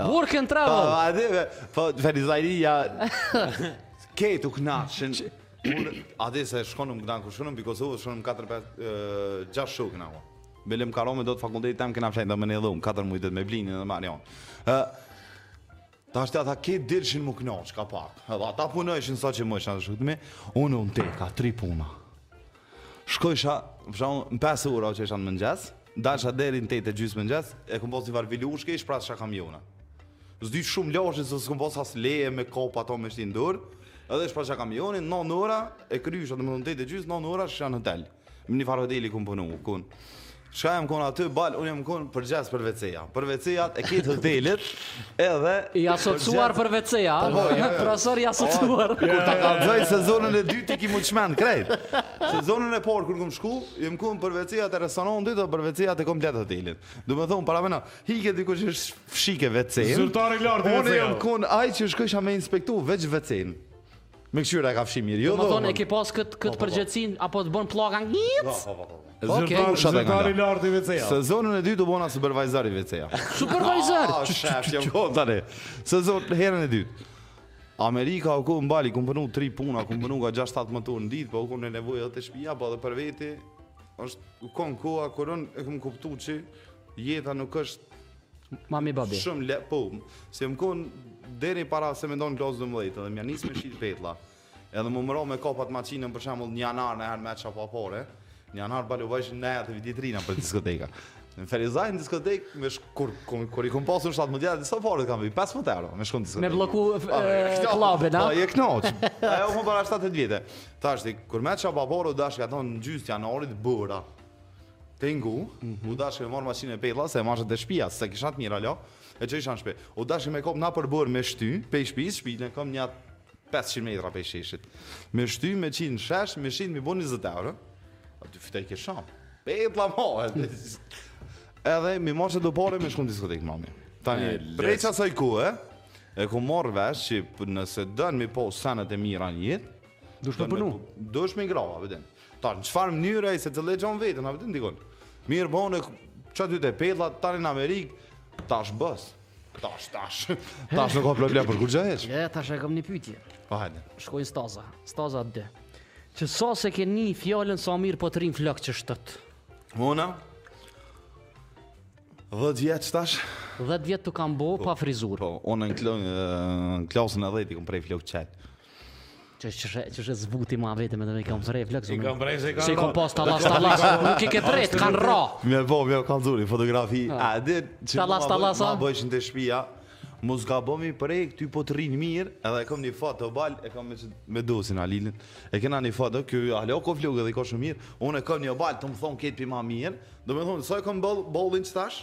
Work and travel. Po, edhe, po, Ferizajli, ja... Krejt u knaqën. Unë, edhe se shkon në mkna, kur shkum pi Kosove, shkum 4-5, 6 shokë në amë. Me lëmë karon me do të fakultetit tem kena fjetë, domethonë edhumë, 4 mujt me blinë dhe marë jonë. Tash ata krejt dilshin me u knaqë, ka pak. Edhe ata punojshin sa që mujshin shokët e mi, unë unë te, ka tri puna. Shkojsha, për shembull, në 5 ora u çojsha në mëngjes, dalsha deri në 8 e gjysmë mëngjes, e kom pasë një far vilushke, i shprazsha kamiona. S'di shumë lashë se s'kom pasë as leje me kap ato me shti n'dorë. Edhe shprazsha kamionin, 9 ora e krysha, domethënë 8 e gjysmë, 9 ora isha në hotel. Në një farë hoteli kom punu, kun. Çka jam kon aty bal, unë jam kon përgjegjës për WC-ja. Për WC-jat e krejt hotelit edhe i asociuar për WC-ja. Po, po, jo, jo. Profesor i asociuar. Kur ta kallzoj sezonin e dytë ti ki mu çmend krejt. Sezonin e parë kur kum shku, jam kon për WC-jat e restorantit dhe për WC-jat e komplet hotelit. Domethon paramendo, hike dikush e fshike WC-n. Zyrtar i lartë i WC-ja. Unë jam kon ai që shkojsha me inspektu veç WC-n. Me këqyr a e ka fshi mirë. Jo, domethënë e ke pas kët kët po, po, po. përgjegjësinë a po të bën pllaka ngic. Po, po, po. Zyrtari okay. zyrtar i lartë i WC-ja. Sezonën e dytë u bona supervisor i WC-ja. Supervisor. Ah, shef, jam kon tani. Sezon herën e dytë. Amerika u kon, bali, kum punu 3 puna, kum punu nga 16-17 orë në ditë, po u kon nevojë edhe te shpia, po edhe për veti, është u kon koha kur unë e kam kuptu që jeta nuk është Mami babi. Shumë le, po, se më kon deri para se më ndon klasë 12 dhe me ja nisë me shit petlla. Edhe më mëro me kap atë maçinën për shembull në janar në herë me çapapore. Një janar balu vajsh në natë të Vitit t'Ri nëpër diskoteka. Në Ferizaj në diskotek me shk... kur kur, kur i kam pasur 17 vjet, disa fare kam vi 15 euro me shku në diskotek. Me blloku klube, na. Po, je knaq. Ajo më para 7 vite. Tash kur më çapapore u dash ka thon gjys janarit bora. Te n'gu, u dashë me marrë maqinën e petllave, se e marrë dhe shpia, se kisha të mirë alo, e çojsha në shpi. U dashë me kap nëpër borë me shty, pej shpis, shpinë e kom një 500 metra pej sheshit. Me shty, me qit në shesh, me shit, mi bo 20 euro. Aty fitojke shumë. Petla mo, edhe. edhe mi marrë qato pare me shku në diskotekë, mami. Tani, prej qasaj ku, e, e kum marrë vesh që nëse don mi bo sanet e mira në jetë, Dush me punu. Dush me grava, vedem. Ta në çfarë mënyre e se të legjon vetën, a vëtë në dikon. Mirë bone, qaty te petllat, tani në Amerikë, tash besa. Tash, tash, tash nuk ka problem për kurgjë hiç. Ja, tash e kam një pytje. Po hajde. Shkojnë staza, staza dhe. Qe sa s'e ke ni fjalën sa mirë po të rrinë flokët qeshtu. Mona? Dhjetë vjet tash? Dhjetë vjet i kam bo po, pa frizur. Po, unë në klasën e dhjetë i kam pre flokët qëtë. Që që që që zbuti mua vetëm edhe i kam pre flokët I kam pre se i kam pre Se i kam pas talas talas Nuk i ke pre të kanë ra Me bo me kallzu ni fotografi A dhe që ma bëjsh ma bëjsh në te shpia Mos gabo mi pre, ty po të rrinë mirë Edhe e kam një foto bal e kam me dosin Alilin E kena një foto kjo alo ka flokë edhe i ka shumë mirë Unë e kam një bal do me thonë ketë pi ma mirë Do me thonë sa e kam ballin që tash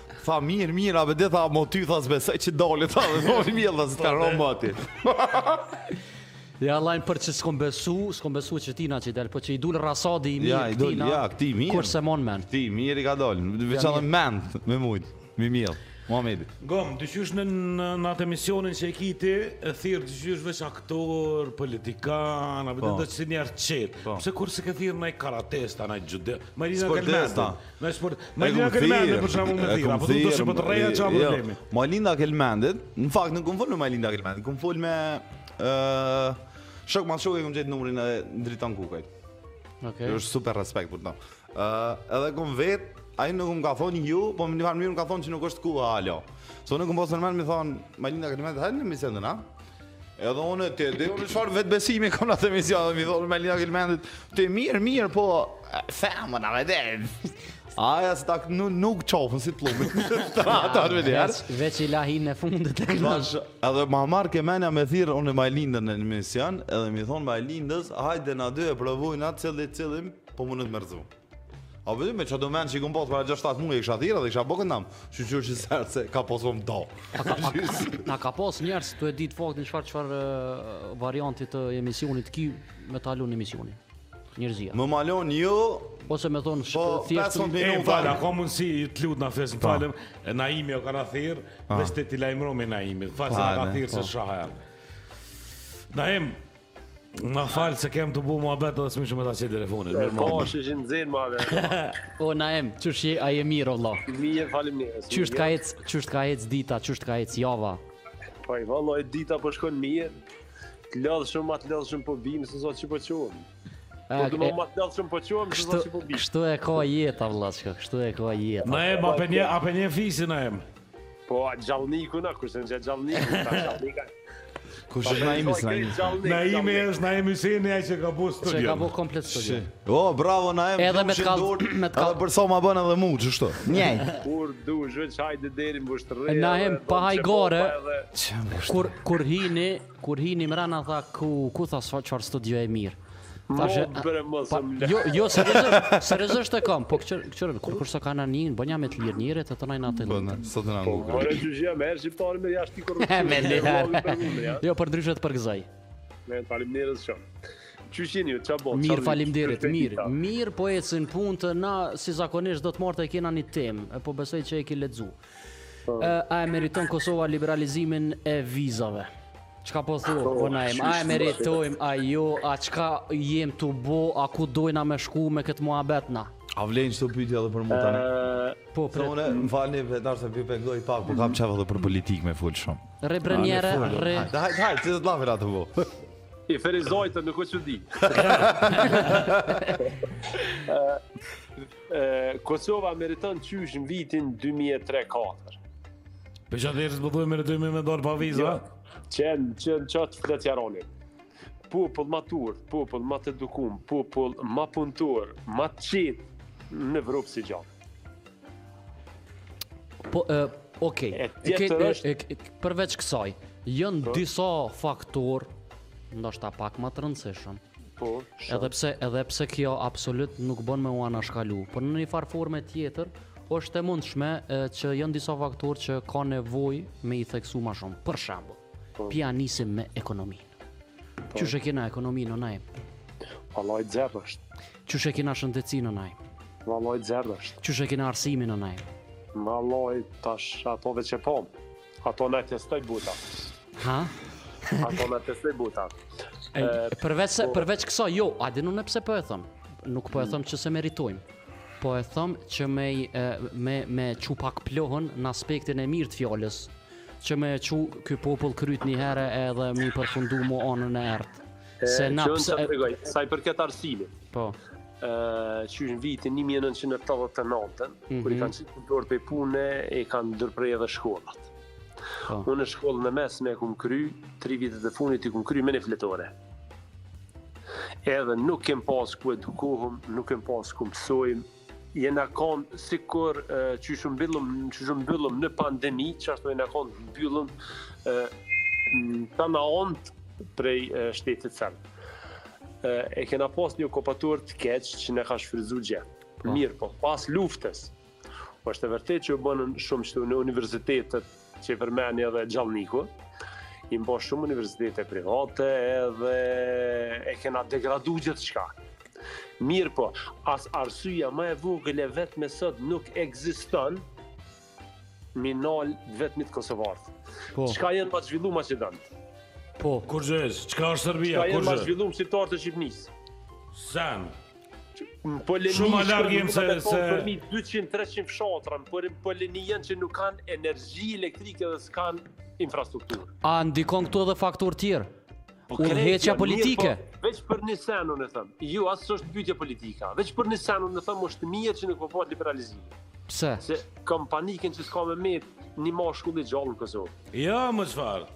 Tha mirë, mirë, a vëdi tha, mo ty tha zbesaj që dole, tha dhe mo një mjellë, tha zë të ka rëmë ati. Ja Allahin për që s'kom besu, s'kom besu që tina që i delë, po qe i dul rasadi i mirë ja, këtina, dul, ja, këti mirë, kur se mon men. Këti mirë i ka dalë, veç ja, men, me mujtë, me mjellë. Muhamedi. Gom, dyshysh në në atë emisionin që e ki ti, e thirr dyshysh veç aktor, politikan, apo do po. të si një arçet. Po. Pse kurrë s'e ke thirr ni karatist a ni judo? Majlinda Kelmendi. Në sport, Majlinda Kelmendin për shembull me thirrje, apo do të thotë po të rreja çfarë jo, problemi? Majlinda Kelmendi. Në fakt nuk kam folur me Majlinda Kelmendin, kam folur me ë shok mas shoki e kam gjetë numrin e Driton Kukajt. Okej. Okay. Është super respekt për ta. Ë edhe kam vet, ai nuk më ka thonë jo, po në njëfarë mënyre më ka thonë që nuk është ku alo. So nuk kam pasur nërmend me i thonë Majlinda Kelmendit, hajde në emision, a? Edhe unë te dhe unë çfarë vetëbesimi kam në atë emision, me i thonë Majlinda Kelmendit, ti mirë, mirë, po famë na vetë. Ajo se tash nuk nuk çofën si plumit. Ata të vetë. Veç i lahin në fund të kënaqsh. Edhe ma marrke menja me thirr unë Majlindën në emision, edhe me i thonë Majlindës, hajde na dy e provojna atë cili cilin po mun me rrzu. A vëdim me që do menë që i kom pasë para 6-7 muje i kësha thirrë edhe i kësha bëkën nam Që që që sërë se ka pasë më do Na ka pasë njerëz të e ditë fakt në çfarë çfarë variantit të emisionit ki me talu në emisionit Njerëzia Më malon jo Ose me thonë po, thjesht të mjë E falë, a ka mundësi i të lutë në fesë në falëm E Naimi o ka na thirr Dhe shte ti lajmëro me Naimin Falë se na ka thirrë se shaha janë Naim Më fal se kem tu bo muhabet edhe s'muj shumë me ta çel telefonin Mirë mama Po, që ishin zënë muhabet O, Naim, qysh je a je mirë, o vlla Mirë, faleminderit Qysh të ka ec, qysh të ka ec dita, qysh të ka ec java Po, valla, e dita po shkon mirë Të lodhë shumë, ma të lodhë shumë po bimë, se sa që po çohëm Po të më ma të lodhë shumë po çohëm, se sa që po bimë Kështu e ka jeta vllaçko, kështu e ka jeta Naim, a pe njeh, a pe njeh Fisin, Naim Po, gjallniku, na, kush s'e njeh gjallnikun, ta gjallnika Kush është Naimi Srani? Naimi është Naimi Srani ai që ka bërë studio. Që ka bërë komplet studio. Po, bravo Naim. Edhe me kall, me kall. Për sa ma bën edhe mua kështu shto. Njëj. Kur du veç hajde deri n'Vushtrri. Naim pa hajgare. Kur kur hini, kur hini mbrena tha ku ku tha çfarë studio e mirë. Tash bëre më zëm. Jo, jo, seriozisht, seriozisht e kam, po këtë këtë kur kurse kanë anin, bën jam me të lirë njerëz të tonë natën. Po, sot na ngul. Po, ore çu jam, herë shqiptar më jashtë ti kurrë. Me lirë. Jo, përndryshe të përgëzoj. Me faleminderit shumë. Qysh jeni, ç'a bën? Mirë, faleminderit, mirë. Mirë, po ecin punët, na si zakonisht çdo të marte e kena një temë, po besoj që e ke lexuar. A e meriton Kosova liberalizimin e vizave? Çka po thu, po, po Naim, a e meritojmë, a jo, a çka jem tu bo, a ku dojna me shku me këtë muhabet na? A vlen kjo pytje edhe për mu tani? Po, për... Se une, më falni vërtet se po pengoj pak, po kam qef edhe për politikë me fol shumë. Re bre njere, re... Hajt, hajt, hajt, që të të lafin atë bo. I Ferizajt, nuk o që di. Kosova meriton qysh në vitin 2003-2004. Pse që atëherës po thue meritojmë me dalë pa viza? Jo, qenë, qenë qatë fletjaronit. Popull ma t'urtë, popull ma t'edukum, popull ma punëtor, ma të qetë në Evropë s'i gjan. Po, e, okay. e, e, e, e, e, përveç kësaj, janë po. disa faktorë, ndoshta pak ma të rëndësishëm, Po, shumë. Edhe pse, edhe pse kjo absolut nuk bën me u anashkalu, por në një farë forme tjetër, është e mundshme e, që janë disa faktorë që ka nevojë me i theksu ma shumë. Për shembull, po. p'ja nisim me ekonominë. Po. Qysh e kena ekonominë na, Naim? Vallaj zero është. Qysh e kena shëndetësinë na, Naim? Vallaj zero është. Qysh e kena arsimin na, Naim? Vallaj tash ato veç e po. Ato na testoi bota. Ha? Ato na testoi bota. Përveç se po- përveç kësaj, jo, a din unë pse po e thom? Nuk po e thom që s'e meritojmë. Po e thom që me, me, me çu pak pluhun në aspektin e mirë të fjalës. Që me çu ky popull kryt një herë edhe m'i përfundu mu anën e ertë. Se na pse e tregoj, sa i përket arsimit. Po. Ë, qysh në vitin 1989, mm -hmm. kur i mhm. kanë qitë punëtorët prej pune, e kanë ndërpre edhe shkollat. Po. Unë shkollën e mesme e kum kry, 3 vitet e fundit i kum kry me një fletore. Edhe nuk kem pas ku edukohem, nuk kem pas ku mësojmë, Jena kon sikur qysh u mbyllëm, qysh u mbyllëm në pandemi, qashtu jena kon mbyllun tana ont prej shtetit serb. E kena pas një okupator të keq që na ka shfrytëzu gjë. Po. Mirëpo pas luftës, është e vërtetë që u bënën shumë qëtu në universitetet që i përmeni edhe gjallniku, kem bo shumë universitete private edhe e kena degradu gjithçka. Mirëpo, as arsyja ma e vogël e vetme sot nuk ekziston, m'i nal vetëm kosovartë. Po. Çka janë ma zhvillu maqedontë? Po. Kurrgjë, çka është Serbia, kurrgjë? Çka janë ma zhvillu më shqiptarët e Shqipnisë? Sen. Shumë ma largë jem se... Shumë ma largë jem se... 200-300 fshatra në përëm pëlleni janë që nuk kanë energji elektrike dhe s'kanë infrastrukturë. A ndikon këtu edhe faktor tjerë? Po Unë heqja politike. Po, veç për një sen unë thom, ju jo, a s'është pytje politika, veç për një sen unë thom është mirë që nuk bohet liberalizimi. Pse? Se kam panikin që s'ka me metë një mashkull i gjallë në Kosovë. Ja, jo, më çfarë.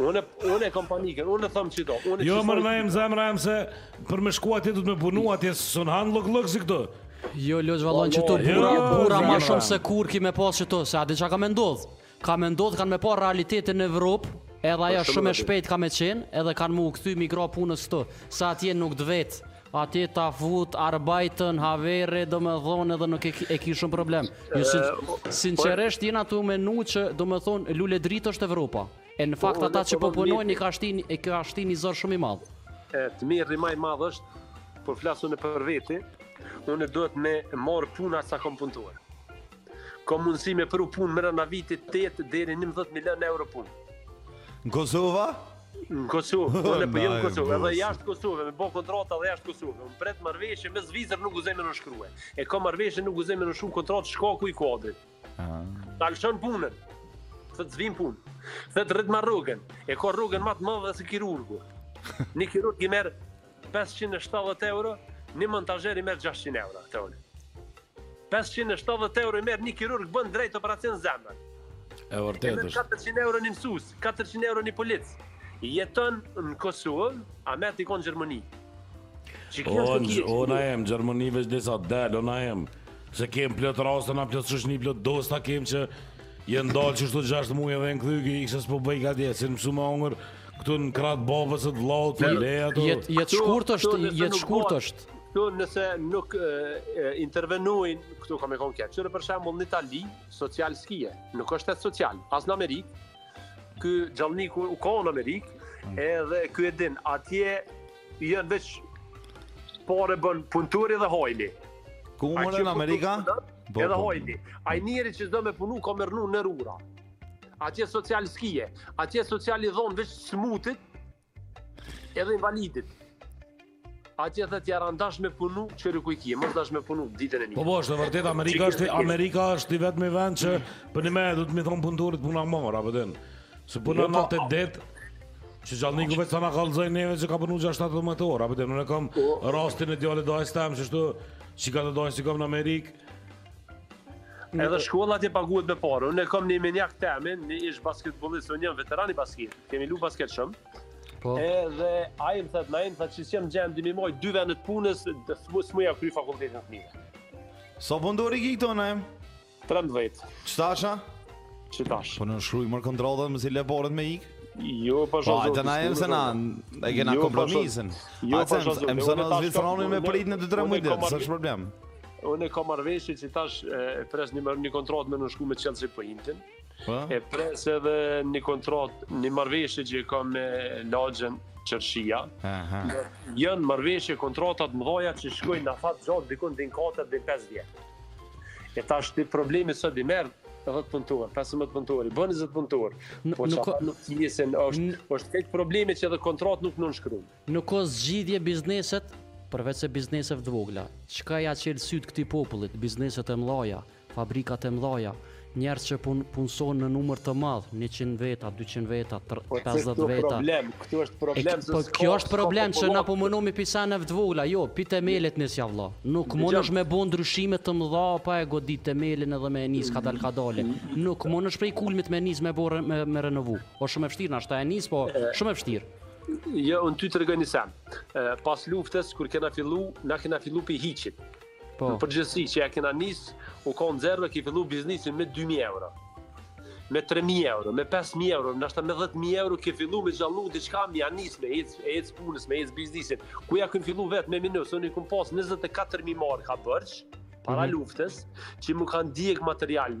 Unë unë e kam panikën, unë them si do. Unë Jo more zemra jem se për me shku atje dohet me punu atje s'un han llok llok si këtu. Jo Loç vallon qëtu burra, jo, burra ma shumë se kurrë ki me pas qëtu, se a di çka ka me ndodh. Ka me ndodh kanë me pa realitetin në Evropë, edhe ajo shumë e shpejt ka me qenë, edhe kanë m'u kthy m'i gra punës këtu, se atje nuk t'vet Atje ta fut arbajtën, haver, do me thonë edhe nuk e ki shumë problem. Sinqerisht jena tu menu që do me thonë lule dritë është Evropa. E në fakt po, ata që po punojnë i ka shtin, i ka shti ni zor shumë i madh. E të mirë rima i madhe është, se po flas unë për veti, unë duhet me marrë punë sa kom punëtorë. Kom mundësi me pru punë mrena vitit 8 deri 11 milion euro punë. Në Kosova? Në Kosovë, po në përgjithë në Kosovë, edhe jashtë Kosovë, me bo kontrata dhe jashtë Kosovë, më pret marrëveshje me Zvicër, nuk guxoj me nënshkru. E kam marrëveshje nuk guxoj me nënshkru kontratë, shkaku i kuadrit. Ah. Ta lëshon punën, s'të vjen n'punë, se t'ia rrit ma rrogën, e ka rrogën ma të madhe se kirurgu. Një kirurg i merr Pesëqind e shtatëdhjetë euro, një montazhier i merr gjashtëqind euro, thonë. Pesëqind e shtatëdhjetë euro i merr një kirurg bën drejt operacion zemre. E vërtetë është. Katërqind euro një mësues, katërqind euro një polic. Jeton në Kosovë, a me t'u kon Gjermani. O, o na jem, Gjermani veç disa del, o na jem. Se kem plot raste, na plot shoqni, plot dosta kem që jan ndalë qeshtu gjashtë muj edhe jan kthy Kah ikse s'po bëj ka dje Se jan mësu me hangër Këtu në krah të babës e të vllaut, të le ato. Jetë jet shkurt është, jetë shkurt është. Këtu nëse nuk e, e, intervenojnë, këtu ka me konë keq. Qe për shembull në Itali, social s'ki, nuk është e social, as në Amerikë, ky xhaxhi Niku u kan në Amerikë, mm. edhe ky e din, atje janë veç pare bën punëtori edhe hoj. Ku më në Amerika? Edhe hoj. Ai njeri që s'do me punu, ka me rrnu në rrugë. Atje social s'ki, atje social i japin veç smutit, edhe invalidit. Atje thotë a dash me punu, qe ku e ki, mos dash me punu, ditën e mirë. Po po, është e vërtet, Amerika është, Amerika është i vetmi vend që po ne me du me i thonë punëtorit puna e marë, a pe din. Se puna jo, po, natë e ditë, Që gjallë një këpët sa nga kallëzoi neve që ka punu gjashtëmdhetë orë, apë unë kam po. rastin e djalit e dajës tem qeshtu çika të dajës që kam në Amerikë, Edhe shkolla ti paguhet me pare. Unë kam një meshjak temin, një ish basketbollist, unë jam veteran i basketit. Kemi lu basket shumë. Po. Edhe ai më thotë, ai më thotë se jam gjendë më moj dy vende të punës, që mos me ja kry fakultetin e mirë. Sa vonë do rigi këto ne? 13. Çtasha? Çtash. Po nënshkruajmë kontratën, me s'i le borën me ik. Jo, po shoh. Po, të na jemi se na, e kena jo, po kompromisin. Jo, po shoh. Më sonë as vitronin me pritë në 2-3 muaj, s'është problem. Unë e kam marrëveshje që tash e pres një, një kontrat me nënshkru me Çelësin për Pointin. Po? E pres edhe një kontrat, një marrëveshje që e kam me lagjen Qershia. Janë marrëveshje kontrata të mëdhaja që shkojnë në afat gjatë dikun deri 4 deri 5 vjet. E tash është problemi se i merr, 10 punëtor, 15 punëtor, i bën 20 punëtor. Po çfarë nuk pjesën është, është te problemi që edhe kontrat nuk nënshkruan. S'u kon zgjidhje bizneset, veç se bizneset e vogla. Çka ja çel sytë këtij popullit, bizneset e mëdhaja, fabrikat e mëdhaja, njerëz që punësohen në numër të madh, njëqind veta, dyqind veta, pesëdhjetë veta. Po kjo është problem që na po munomi pi seneve të vogla, jo, pi temelit nisja, vëlla. Nuk mundesh me bo ndryshime të mëdha pa e godit temelin edhe me e nis kadal kadale. Nuk mundesh prej kulmit me nis me bo me renovu. Është shumë e vështirë, nashta e nis, po shumë e vështirë. Jo, unë ty të tregoj një sen. Pas luftës, kur kena fillu, na kena fillu prej hiçit. Po. Në përgjithësi që ja kena nis, u kon zero e, ki fillu biznisin me 2.000 euro. Me 3.000 euro, me 5.000 euro, nashta me 10.000 euro, ki fillu me gjallu, diçka me ja nis me ec, me ec punës, me ec biznisin. Kur ja kum fillu vetë me minus, unë i kum pas 24.000 marka borxh, para mm-hmm, luftës, që mu kanë djekë material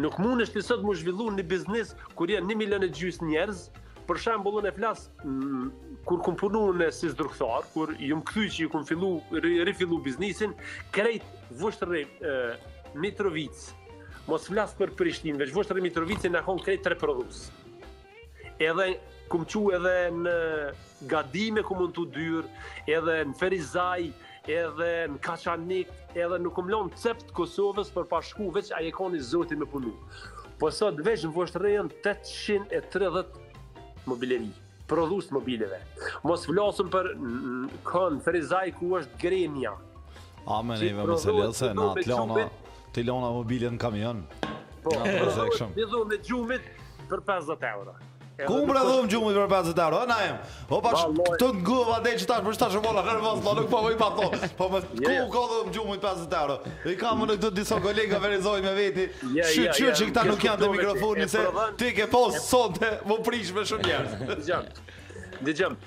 Nuk mundesh ti sot mu zhvillu një biznis kur janë një milion e gjysë njerëz, për shembull unë e flas mm, kur kum punu në si zdrukthtar, kur jum kthy që ju kum fillu rifillu biznisin, krejt Vushtrri Mitrovicë. Mos flas për Prishtinë, veç Vushtrri Mitrovicë jena kon krejt tre prodhues. Edhe kum çu edhe në Gadime kum montu dyer, edhe në Ferizaj, edhe në Kaçanik, edhe nuk kum lënë cep të Kosovës për pa shku veç a je kon i zoti me punu. Po sot veç në Vushtrri jan 830 mobileri, prodhues mobileve. Mos flasim për kah Ferizaj ku është gremja. Amen, i vëmë se lëse në atlona. Ti lona mobile në kamion Po, në rëzekshëm Ti do me gjumit për 50 euro Kumbra dhe dhëmë gjumit për 50 euro, a najem O pa që të në gëvë a dejë që ta shpër shta shumona Kërë vëzë, ma nuk po vëjë pa thonë Po më të ku ka dhëmë gjumit 50 euro I ka më disa kolegë Ferizaj me veti Shyqyr që këta nuk janë te mikrofoni se Ti ke pas sonte me u prish me shumë njerëz Dëgjëm,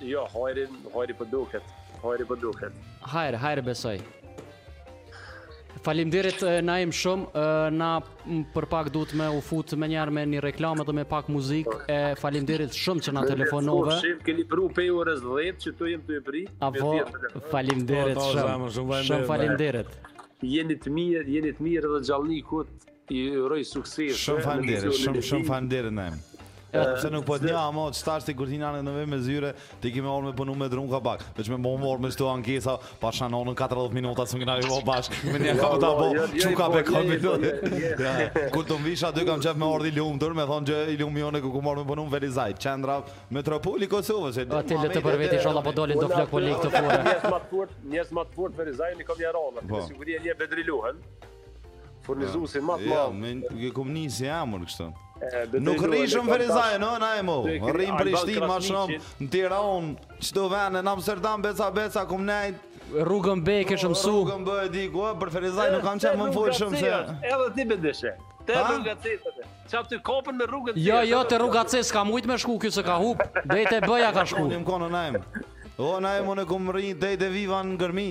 Jo, hajri, hajri po duket. Hajri po duket. Hajr, hajr besoj. Faleminderit Naim shumë. Na për pak duhet me u fut me njëherë me një reklamë dhe me pak muzikë. Po. E faleminderit shumë që na telefonove. Shumë shumë keni pru pi orës 10 që te jemi tu pri. A po, faleminderit po, shumë. Shumë faleminderit. Jeni të mirë, jeni të mirë dhe gjallnikut. I uroj suksese. Shumë faleminderit, shumë shumë faleminderit Naim. Pse nuk po të njoh, ama që tash të kërtin anët në vej me zyre, të kime orë me punu me drunë ka pak. Veç me bo më orë me shtu ankesa, pa shanonën 40 minuta, së ngina i bo bashkë, me një ka ta bo, që ka pe ka me të. Kur të mvisha, dy kam qef me orë i lumë tërë, me thonë gjë i lumë jone ku ku morë me punu në Ferizaj, qendra, metropoli i Kosovës. A ti le të për veti shala po dolin do flëk po lejtë të kore. Njerëz ma të fort, njerëz ma të fort, Ferizaj, një kom një rallë, me sigurje një bedri luhen. Furnizusi më të madh. Me një komunizë e amur kështu. Nuk rrishëm Ferizaj, no, na e mu Rrim Prishtinë ma shumë Në Tiranë Qëtu venë në Amsterdam Beca, beca, kum nejt Rrugën B ke shumë su Rrugën B e di ku Për Ferizaj nuk kam çka me fol shumë se Edhe ti bedeshe Te rruga C të Qa të kopën me rrugën C Jo, jo, te rruga C S'ka mujt me shku kjo se ka hup Dej te B-ja ka shku Unë jim konë në najmë O najmë unë e kum rrinë Dej te Viva në Gërmi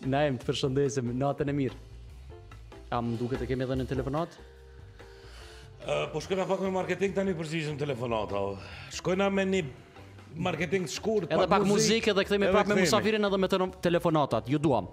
Naim, të përshëndesim, natën e mirë. A më duket të kemi edhe një telefonatë? Uh, po shkojna pak me marketing tani përgjigjem telefonata. Shkojna me një marketing të shkurt, edhe pak, pak muzikë edhe kthehemi prapë me musafirin edhe me telefonatat. Ju duam.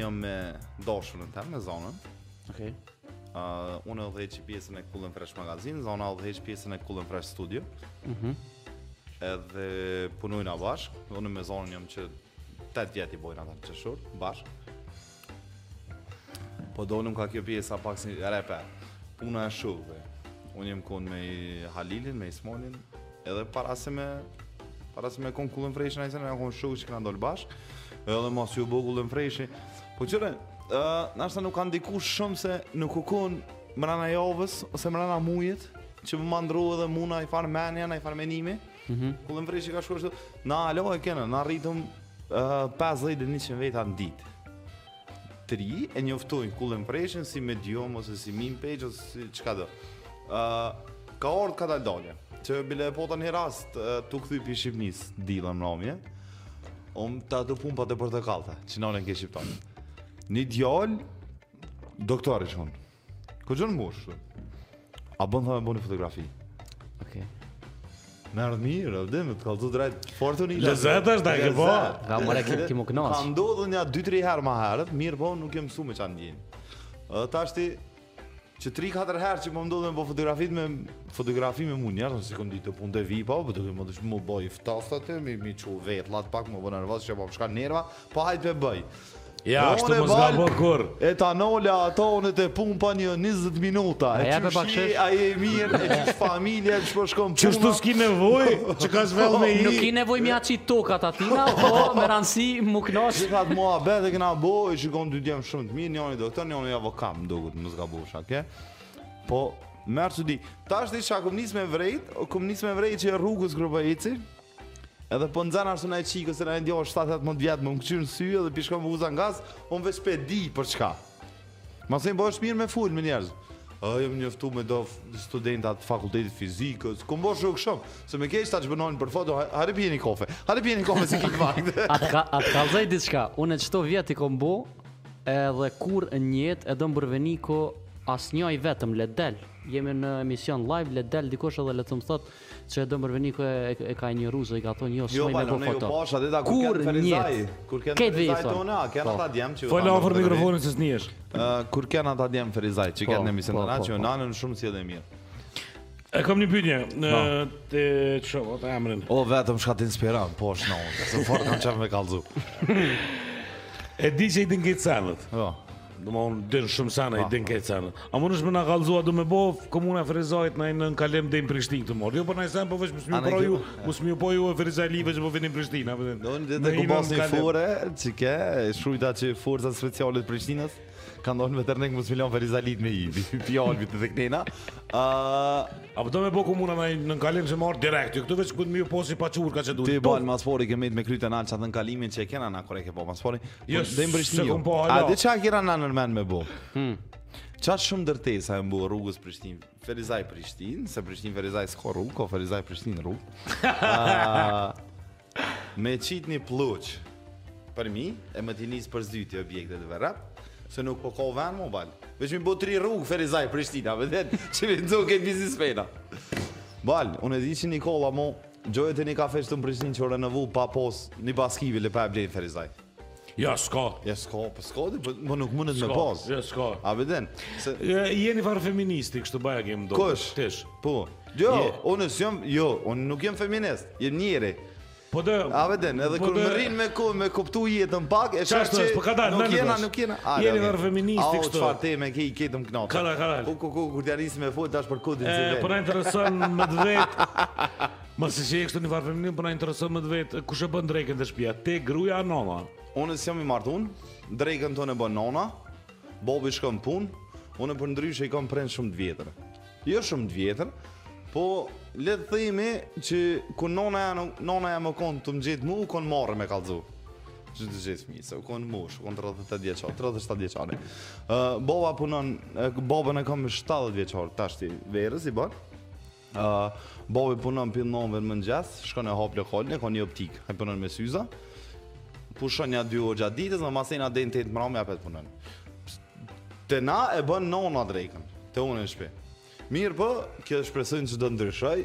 jam me dashurën tem me Zonën. Okej. Okay. Uh, unë e udhëheq pjesën e Cool n Fresh Magazine, Zona udhëheq pjesën e Cool n Fresh Studio. Mhm. Mm edhe punojna bashkë, unë me Zonën jam që 8 vjet i bojna tash në qershor, bashkë. Po do nuk ka kjo pjesa pak si repe Puna e shokve Unë jem konë me Halilin, me Ismonin Edhe para se me Para se me konë Cool n Fresh-i në isenë Jem konë shokë që kena dalë bashkë Edhe masi u bo Cool n Fresh-i Po qëre, uh, nashta nuk ka ndiku shumë se nuk u konë Mrena javës ose mrena mujit Që me m'u ndrru edhe mu ni farë menja, i farë menimi mm -hmm. Cool n Fresh-i ka shkosht Na alo e kena, na rritëm Pesëdhjetë e njëqind veta në ditë. Të ri e njoftojnë Cool n Fresh-in si medium ose si meme page ose si çka do. Ë ka ardhur kadal-dale. Që bile e pata një rast tu kthy pi Shqipnis të dielën mramje. Om ta te pumpat e portokallta, që nalen ke shqiptar. Një djalë doktor ish kon. Ku gjënë mush? A bon tha me bo një fotografi? Okej. Okay. M'erdh mirë, e vëdim, të kallzoj drejt fortë unë i lëzë. Lezet është, da ke po. Nga mëre, ki, ki me u knaq. Ka ndodhë një 2-3 herë ma herët, mirëpo, nuk jam msu me qanë gjenë. Tash ti, që 3-4 herë që po më ndodhë me po fotografit me fotografi me mu njerë, nësi këndi të punë të vipa, po duke më dushë më boj fëtaftë aty, mi, mi që vetë latë pak, më bon nervoz, që po më shka nerva, Po hajt me bëj. Ja, ashtu Ore, mos nga Val, bërë kur. E u nala aty unë te pumpa një 20 minuta. E qysh pak je, a je mirë, e qysh familja, e qysh po shkon puna. Qështu s'ki nevoj, që ka zvel me i. Nuk ki nevoj mja qi tokat atina, po me rënsi m'u knaq. Gjithë atë muhabet e kena bo, ishin kon dy djemë shumë të mirë, njoni doktor, njoni avokat, më duket, mos gabofsha keq. Po, merë që di. Tash e di çka kom nis me vrejt, kom nis me vrejt që rrugës grupa ici. Edhe po nxan ashtu në çikë se na e njoh 7-18 vjet më m'kqyr sy edhe pi shkon vuza ngas, un veç pe di për çka. M'tha po është mirë me fol me njerëz. Ë jam njoftu me do studenta të fakultetit fizikës. Kom bo rrugë shumë, se me keq ta shpjegojnë për foto, hajde pini kofe. Hajde pini kofe si ki vakt. Atë ka atë kallzoj diçka. Unë qito vjet i kom bo, edhe kurrë në jetë edhe më bë verifiko asnjë i vetëm le del. Jemi në emision live, le del dikush edhe le të më thotë Çe do mërë veni kë e ka në rrugë i ka thonë jo s'muj me bo foto. Kurrë n'jetë. Kur kenë Ferizaj tone, a kenë ata djemë që ju thamë. Fol afër mikrofonin se s'nihesh. Kur kenë ata djemë Ferizaj që kenë në emision atë që u nanë shumë si ide mirë. E kom një pytje, në të qo, o të emrin. O, vetëm shka t'inspiron, po vesna unë, se fort kam qef me kallzu. E di që i din këto sene. Jo. Domethënë din shumë sene, i din këto sene. A munesh me na kallzu a, do me bo komuna Ferizajt nënkalim deri në Prishtin këtë morë. Jo, për po në i sen, po veç mos me u pa ju, mos me u pa ju e Ferizaj Live që po vini n'Prishtin. Po na do të kufizoni fare, që ke, shujta që forcat speciale t' Prishtinës, kanë dalë me tërnakop mos me i lënë Ferizaj Live me i, pi albi të theksna. A po do me bo komuna nënkalim që merr direkt, jo këtu veç këtë më ju posi pa qurë ka që duhet. T'i bojnë maspori, kemi me kryt nalt që atë nënkalimin që e kena në kore ke po maspori. Jo, deri n'Prishtinë. Po, A di çka kena nërmen me bo? Hmm. Ka shumë dërtesa anembanë rrugës Prishtin, Ferizaj Prishtin, se Prishtin Ferizaj s'ko rrugë, ko Ferizaj Prishtin rrugë. uh, me qitë një pluqë për mi e me t'i nisë për së dyti objektet prap, se nuk po ko vend mo balë. Veç me i bo tri rrugë Ferizaj Prishtin, a vedet, që mi nëzë këtë biznes fejna. Balë, unë e di që Nikola mu, Gjoje ti një kafe qëtu në Prishtinë që u renovu pa pos një baskivi le pa e blejnë Ferizaj. Ja, s'ka. Ja, s'ka, po s'ka, po, po nuk mundet me pas. Ja, s'ka. A vëden? Se... Ja, jeni farë feministi, kështu baja kem do. Kush? Tish. Po. Jo, je... unë s'jom, jo, unë nuk jem feminist, jem njeri. Po dhe... A vëden, edhe po kur mbërrin me, ku, me kuptu jetën pak, e sheh që... Qashtë, po ka dalë, nuk jena, nuk jena. Jeni farë feministi, kështu. A, o, qëfar te me kej, kej Knope. Kanal, kanal. Ku ku ku kur t'ja nisi me fol tash për kodin civil. Po na intereson me të vet. Masi je kështu një farë feministi, po na intereson me të vet kush e bën drekën te shtëpia, ti, gruaja a nona? Unë s'jam i martun, drekën tonë e bën nona, babi shkon punë, unë përndryshe i kam prend shumë të vjetër. Jo shumë të vjetër, po le të themi që kur nona ja nona ja u kon shtatzënë me mua, u kon marrë me kallzu. Që ka nisë fëmi, se u konë n'moshë, u konë 38 vjeçare, 37 vjeçare. Uh, baba punon, babën e kam 70 vjeçar, tash ti verës i bën. Uh, babi punon prej nonve në mëngjes, shkon e hap lokalin, e ka një optikë, ai punon me syza. Pushon nja dy orë gjatë ditës, e masanej deri n'tetë të mramjes apet punon. Te na e bën nëna drekën, te unë në shpi. Mirë po, kjo shpresojnë që do të ndryshojë.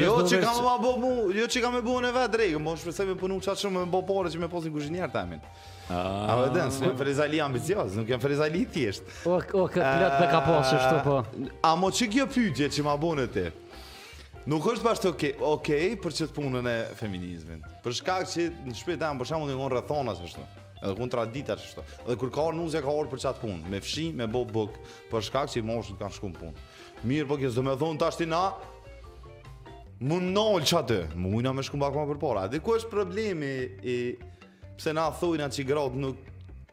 Jo që kam më bo mu, jo që kam më bo në vetë drejkë, më shpresoj me punu qatë shumë me bo pare që me posin kuzhinierin temin. Ah. A vetëm, s'jam fizikisht ambicioz, nuk jam fizikisht thjesht. O, o, këtë plët dhe ka posë, shtu po. Ama qekjo pytje që ma bo në ti? Nuk është bashkë të okej, okay, për që të punën e feminizmin. Për shkak që në shpi teme përshamu një ngonë rëthona, shtu. Edhe kun tradita, shtu. Edhe kur ka nuzja ka orë për qatë punë. Me fshi, me bo bëk, Për shkak që meshkujt kanë shku në punë. Mirë po kjo domethonë tashti na mund ndalë qaty Mujna me shku pak ma përpara Dhe ku është problemi i Pse na thujna që gratë nuk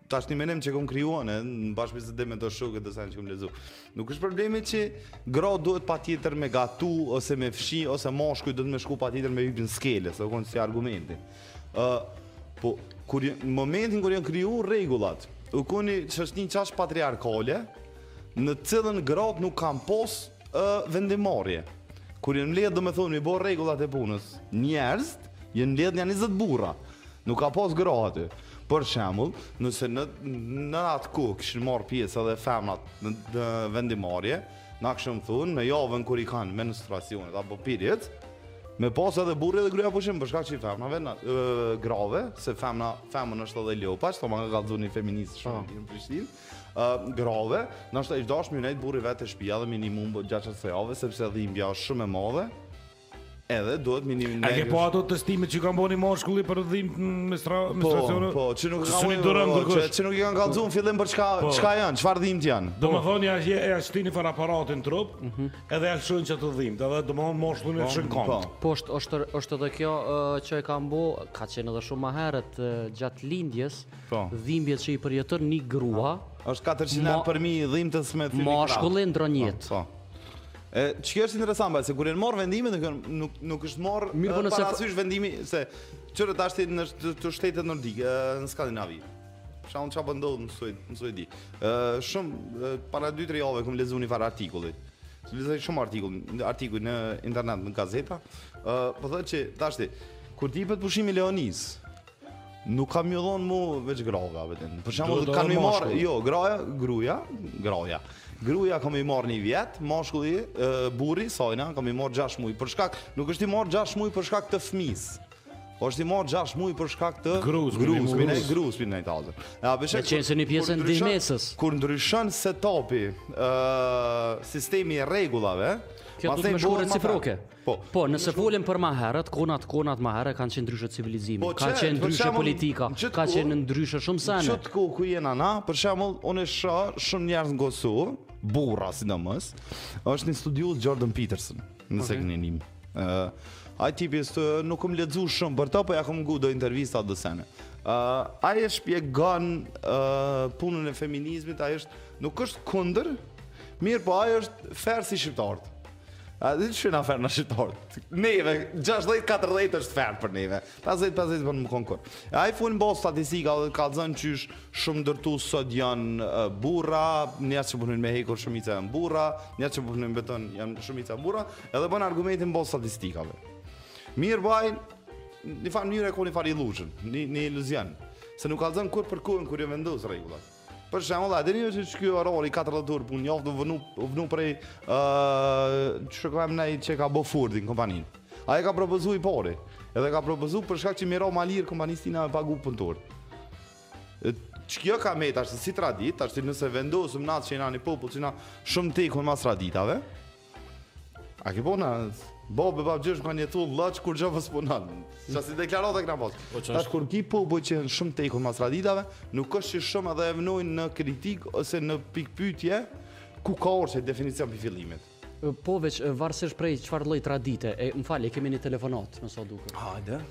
Tash një mendim që kom kriju në bashkëbisedime me shokët dhe sene që kom lexu Nuk është problemi që Gratë duhet patjetër me gatu Ose me fshi Ose meshkujt duhet me shku patjetër me hyp n'skele Se u konë si argumenti Ë po kur në momentin kur janë kriju rregullat, u kon ni qasje ni qasje patriarkale, në të cilën gratë nuk kanë pos ë vendimmarrje. Kur janë mbledh domethënë mi bë rregullat e punës, njerëzit janë mbledh nja 20 burra. Nuk ka pos gra aty. Për shembull, nëse në në atë kohë kishin marr pjesë edhe femrat në, në vendimmarrje, Na kishim thonë, në javën kur i kanë menstruacionet apo periodat, me pas edhe burri edhe gruja pushim, për shkak që i femnave, na, e, grave, se femna, femën është edhe lopa, qeto ma ka kallzu një feministe shumë oh. në Prishtinë, e, grave, ndoshta ish dashtë me nejtë burri vetë te shpia dhe minimum gjatë qasaj jave, sepse dhimbja është shumë e madhe, Edhe duhet minimum. A ke pa ato testimet që kanë bënë mashkulli për dhimbje në menstruacione? Po, po, që nuk kanë mujt duru kërkush. Që nuk i kanë kallzuar në fillim për çka po. çka janë, çfarë dhimbte janë. Domethënë ja ja ja shtin ni far aparatin në trup, mhm. edhe ja lëshojnë qatë dhimbtë, edhe domethënë mashkullin e po, shan krejt. Po. po, është është është edhe kjo që e kanë bë, ka qenë edhe shumë më herët gjatë lindjes, dhimbjet që i përjeton një grua. Është 400 lekë përmi dhimbtës me thimi. Mashkulli ndron jetë. Po. E, qekjo është interesant, se kur janë marrë vendimet, nuk, nuk, nuk është marrë Mirë, po parasysh vendimi, se qe tashti te shtetet nordike, në Skandinavi. Për shembull ça po ndodh po në Suedi. Shumë, para 2-3 jave, kam lexu një farë artikulli. Lexoj shumë artikull, artikuj në internet, në gazeta. Po thotë që, tashti, kur t'jepet pushimi i lehonisë, Nuk ka m'ju dhonë mo veç grave, vetëm. Për shembull kanë me i marrë, jo, graja, gruja, graja. Gruja ka m'i marrë një vjet, mashkulli, burri i sajna, ka m'i marrë gjashtë muj. Për shkak, nuk është i marrë gjashtë muj për shkak të fmisë. Po është i marrë 6 muaj për shkak të grus, grus, me grus me i nejt afër. Po, veç. Me qenë si një pjesë e ndihmesës. Kur ndryshon setupi, ë sistemi i rregullave, pastaj bëhet reciproke. Po. Po, nëse folën për ma herët, kohnat, kohnat ma herët kanë qenë ndryshe civilizimi, po, kanë qenë ndryshe politika, ka qenë ndryshe shumë sene. Në qët kohë ku jena na, për shemull, unë i shoh shumë njerëz në Kosovë, burra sidomos, është një studiues Jordan Peterson, nëse okay. e keni ni. Uh, Ai tipi është nuk kam lexuar shumë për ta, po ja kam ngu do intervista do sene. Ë, uh, ai e shpjegon uh, punën e feminizmit, ai është nuk është kundër, mirëpo ai është fer si shqiptarët. A dhe që na ferë në shqitor? Neve, 60-40 është fer për neve. 50-50 për ne s'u kon kurrë. Ai i fun n'bazë statistikave kallzon qysh shumë ndërtues sot janë burra, njerëzit që punojnë me hekur shumica janë burra, njerëzit që punojnë beton janë shumica janë burra, edhe bën argumentin n'bazë statistikave. Mirëpo, në një farë mënyre ka një farë illusion, një, një iluzion. Se nuk kallzon kur për kur, kur janë vendosë rregullat. Për shembull, a dini se qiky orar i katërdhjetë orë punë n'javë u vënu u vënu prej ë uh, shkaku i atina që ka bo Fordin kompaninë. Ai ka propozuar i pari. Edhe ka propozuar për shkak që m'i ra ma lirë kompanisë tina me pagu punëtorë. Qikjo ka mbet ashtu si traditë, tash nëse vendosemi n'atë që jena një popull që jena shumë të kapun mas traditave, A ke puna? Bo, babë e babgjysh kanë jetu lëç kur gjë vës punon. Qasi deklarate kena pasë. Po, Tash kur ki popull që janë shumë të kapur mas traditave, nuk është që shumë edhe e vnojnë në kritikë ose në pikpytje ku ka ardh qaj definicion prej fillimit. Po veç, varësish prej çfarë lloj tradite, e më fal, e kemi një telefonatë, me sa duket. Hajde.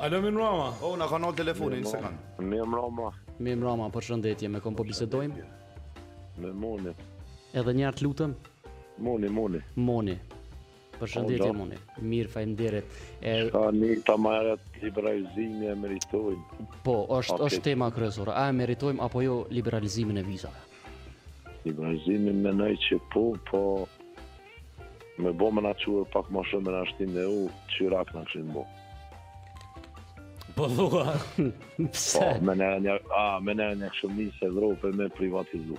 Alo, mirëmrama. O, na ka nalë telefonin, ni sekond. Mirëmrama. Mirëmrama, përshëndetje, me kon po bisedojmë. Me Monin. Edhe njëherë të lutëm, Moni, Moni. Moni. Përshëndetje Moni. Mirë, faleminderit. Tema a e liberalizimin e meritojmë. Po, është është tema kryesore. A e meritojmë apo jo liberalizimin e vizave? Liberalizimin me nëjë që po, po me bo me naqurë pak ma shumë me nashtin me u, çirak na kishin bo. Po dhua, pse? Po, me në një, a, me në një kish nisë Evropa me privatizu.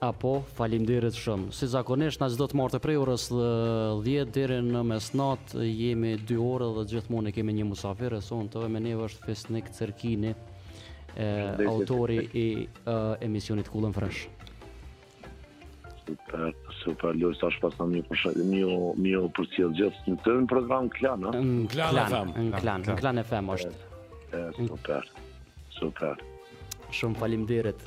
A po, faleminderit shumë. Si zakonisht na çdo të martë prej orës dhjetë deri në mesnatë jemi dy orë dhe gjithmonë e kemi një musafir e sonte me neve është Fisnik Cerkini, autori i emisionit Cool N Fresh. Super, super, Lori, sa shpas në një përshë, një, një përcjell gjithë, në të në program Klan, a? Në Klan, në Klan, në Klan, në Klan FM është. Super, super. Shumë faleminderit.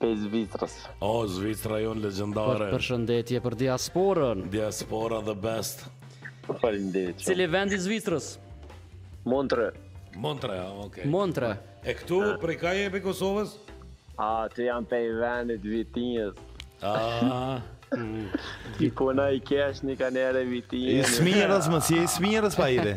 Pe Zvicrës. O Zvicra jonë legjendare. Përshëndetje për diasporën. Diaspora the best. Faleminderit shumë. Cili vend i Zvicrës? Montre. Montre, ah, okay. Montre. E këtu ah, prej ka jemi Kosovës? A, ah, jam prej vendit Vitisë. Ah. Ti po na i kesh një kanere Vitisë. I smirës, më si i smirës pa ide.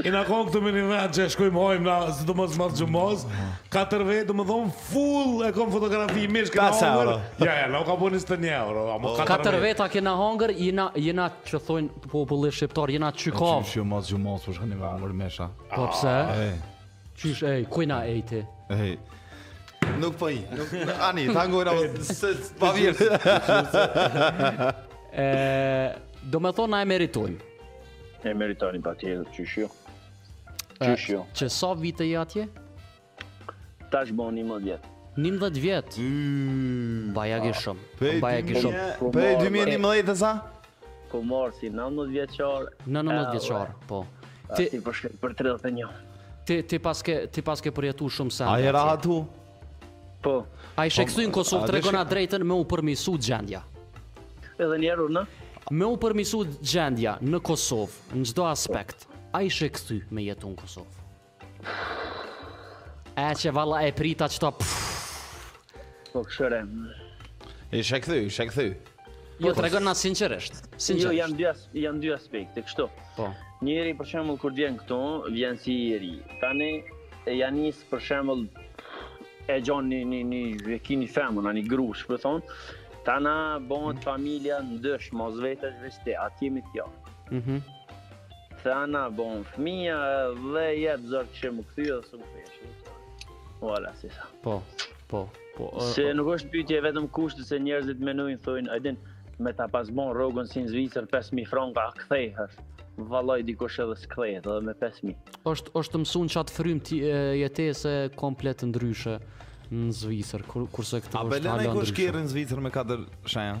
E kena këtu me një vend që shkojmë hajmë na, sidomos mas xhumas, katër vetë, domethënë full e kam fotografi mish kena Pesë hongër. euro. Ja, ja, na u ka bo 21 euro, ama katër Katër vetë. veta kena hangër, jena jena që thonë populli shqiptar, jena Qysh qykavë. jo mas xhumas po shkoni me hangër mish. Po pse? Ej, Qysh ej, ku na ej ti? ej. Nuk po i. Nuk ani, ta ngojna se po vjen. E, do me thonë na e meritojmë. E meritoni patjetër, qysh jo. Qysh jo. Që sa vite je atje? Tash u bo njëmdhet vjet. Njëmdhet vjet? Bajagi shumë. Bajagi shumë. Prej 2011-tës a? Kom ardh si 19 vjeçar. 19 vjeçar, po. Ti për shkët për 31. Ti paske përjetu shumë sa. A je rahat aty? Po. A ishe po, kthy në Kosovë tregona të drejtën me u përmirësu gjendja. Edhe një herë në me u përmirësu gjendja në Kosovë në çdo aspekt. A ishe kthy me jetu në Kosovë. E qe valla e prita qëta Po këshëre Isha kthy, isha kthy Jo tregona sinqerisht. Sinqerisht. Jo janë dy as, janë dy aspekte kështu. Po. Njeri për shembull kur vjen këtu, vjen si i ri. Tani e ja nis për shembull e gjen një një një e kini femën, një grush, po thonë, tani bëhet familja n'dash, mos dash është vështë, atë jemi të jo. Mm -hmm. Tani bëhet fëmija dhe është zor që me u kthy dhe s'mu kthy. Voilà, c'est ça. Po. Po, po. Se nuk është pyetje vetëm kushte se njerëzit menojnë thonë, a din me ta pas bo rrogën si në Zvicër 5000 franka a kthehesh. Vallai dikush edhe s'kthehet edhe me 5000. Është është mësuar qat frymë ti jetese komplet ndryshe në Zvicër, kur, kurse këtu është halë ndryshe. A blen aty kush kerr në Zvicër me 4 shenja?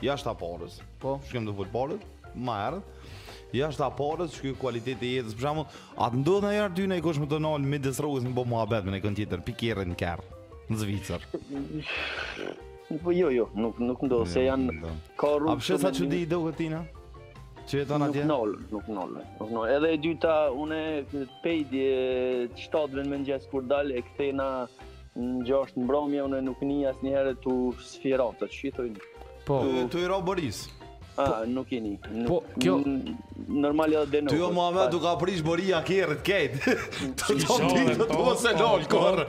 Jashta parës, po, që kem folë për paret ma herët, jashta parës që kjo kualitet e jetës, për shembull, a të ndodh ndonjëherë ty n'i qosh me të nalë mjedis rrugës me bo muhabet me nikën tjetër, pej kerri në kerr, në Zvicër. Po jo, jo, nuk, nuk ndodhë, se jo, janë ka rrugë... A përshesa që di i do këtina? Që jeton atje? Nuk ndodh, nuk ndodh, nuk ndodh. Edhe e dyta, unë pej te shtatëve në mëngjes kur dalë, e kthehna Në gjashtë mbrëmje unë nuk ni asnjëherë tu sfirat, të shitoj. Po. Tu i ra Boris. A, po, nuk i ni. Po, kjo... Normal edhe denu. Ty o Mohamed ta ka prish Boria kjerët, krejt. Të do të ditë të do se lol, korë.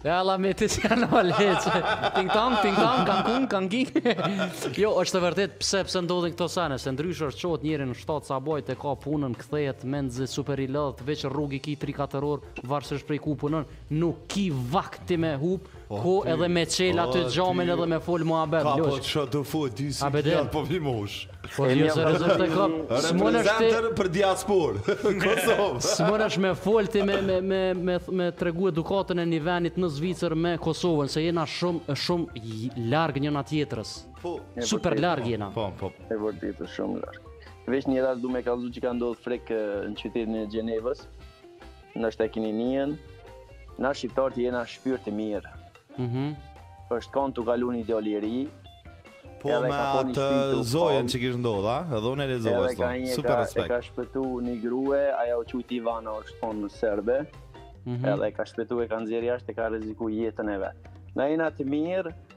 E ala me të që janë o leqë Ting tong, ting tong, kanë kun, kanë gik Jo, është e vërtet pse pse ndodhin këto sene Se ndryshe çohet njeri në shtatë sabahit e ka punën Kthehet, mezi, super i lodht Veq rrugi ki 3-4 orë varësisht prej ku punon, nuk ki vakt ti me hup, po, ko ty, edhe me çel po, at xhamin edhe me fol muhabet. Ka po të shë të fol, ti si Abedin. gjatë po mi mosh. Po të jësë rezultat e kap. Reprezenter për diaspor, Kosovë. Smunësh me fol ti me, me, me, me, me tregu edukatën e një venit në Zvicër me Kosovën, se jena shumë, shumë largë njëna tjetrës. Po. Super largë jena. Po, po. E vërtetë, shumë largë. Veç një rast du me kallzu që ka ndodhë frik në qytetin e Gjenevës, Ndoshta e keni ni. Na shqiptarët jena shpirt të mirë. Mhm. Mm është kanë tu kalu një djal i ri. Po edhe me atë zojën që kish ndodh, a? Edhe unë e lexova sot. Super respekt. Edhe e ka shpëtu një grue, ajo u qujke Ivana, është kon serbe. Mm -hmm. Edhe e ka shpëtu e ka nxjerr jashtë e ka rreziku jetën e vet. Na jena të mirë,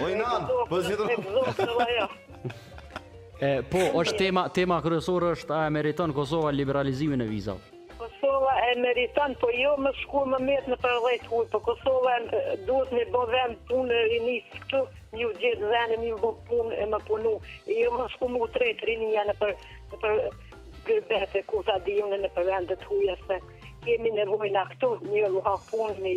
O i nan, po si të E, po, është tema, tema kryesore është a e meriton Kosova liberalizimin e vizave. Kosova e meriton, po jo me shku me mirë nëpër ven t'huj, po Kosova duhet me bo vend pune rinisë këtu, një gjithë vend e me bo punë e me punu, e jo me shku me u tret rinia nëpër, nëpër gurbet e ku ta di unë nëpër vende t'huja, se kemi nevojë na këtu një luha punë,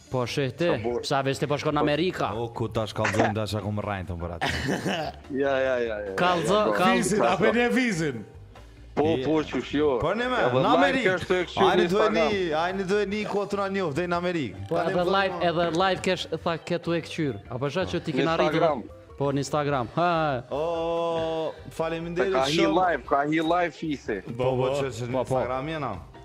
Po shih ti, sa vesh ti po shkon në Amerika. O, ku ta shkallëzojnë dhe që ku më rajnë të më bratë. Ja, ja, ja, ja. Kallzo, kallzo. Vizën, a po me vizën. Po, po, që shjo. Po një me, në Amerikë. Ajni të një, ajni të një ku atë në njofë, dhe në Amerikë. Po, edhe live, edhe live kesh, tha, këtu e kqyra. A për shë që ti këna rritë. Instagram. Po, në Instagram. Ha, ha. O, faleminderit shumë. Ka hi live, ka hi live fisi. Po, po, që në po, po. Instagram jena.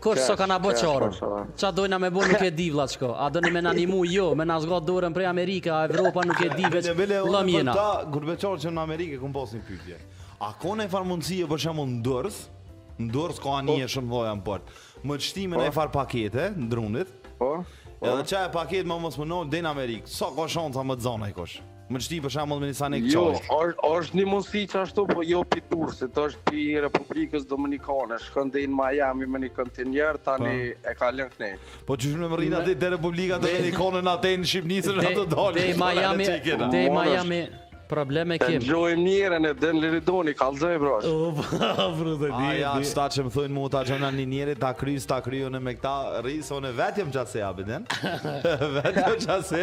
Kush s'po na bo çaren? Qa dojna me bo nuk e di vllaçko A dojnë me na nimu jo, me na zgat dorën prej Amerika A Evropa nuk e di veç lëm jena Këta gurbetçarë që në Amerike kam pas një pytje A ka najfar mundësie për shembull në Durrës Në Durrës ka anije po. shumë janë në port Me t'shti me naj po. far pakete, t'drunit po. Edhe qa e paket më mos m'u ndal deri në Amerikë Sa ka shansa me t'zon najkush M'qiti për shembull me një sanik jo, qaj. Jo, është, është një mundësi që ashtu, po jo për Durrsit, është për Republikës Dominikane, shkon deri në Miami me një kontejner, tani pa. Po. e ka lënë këne. Po që shumë me më rina dhe dhe Republika Dominikane në atë në Shqipnisë në atë dalë. Dhe Miami, dhe Miami, probleme ka. Enjoy mirën e din Liridoni, kallzoj bro. O bro, nuk e di. Ja, sta që më thonë mua ta jona në njëri ta kryjë, ta kryjë në me këta rrisë, unë vetëm çase ja bën. Vetëm çase.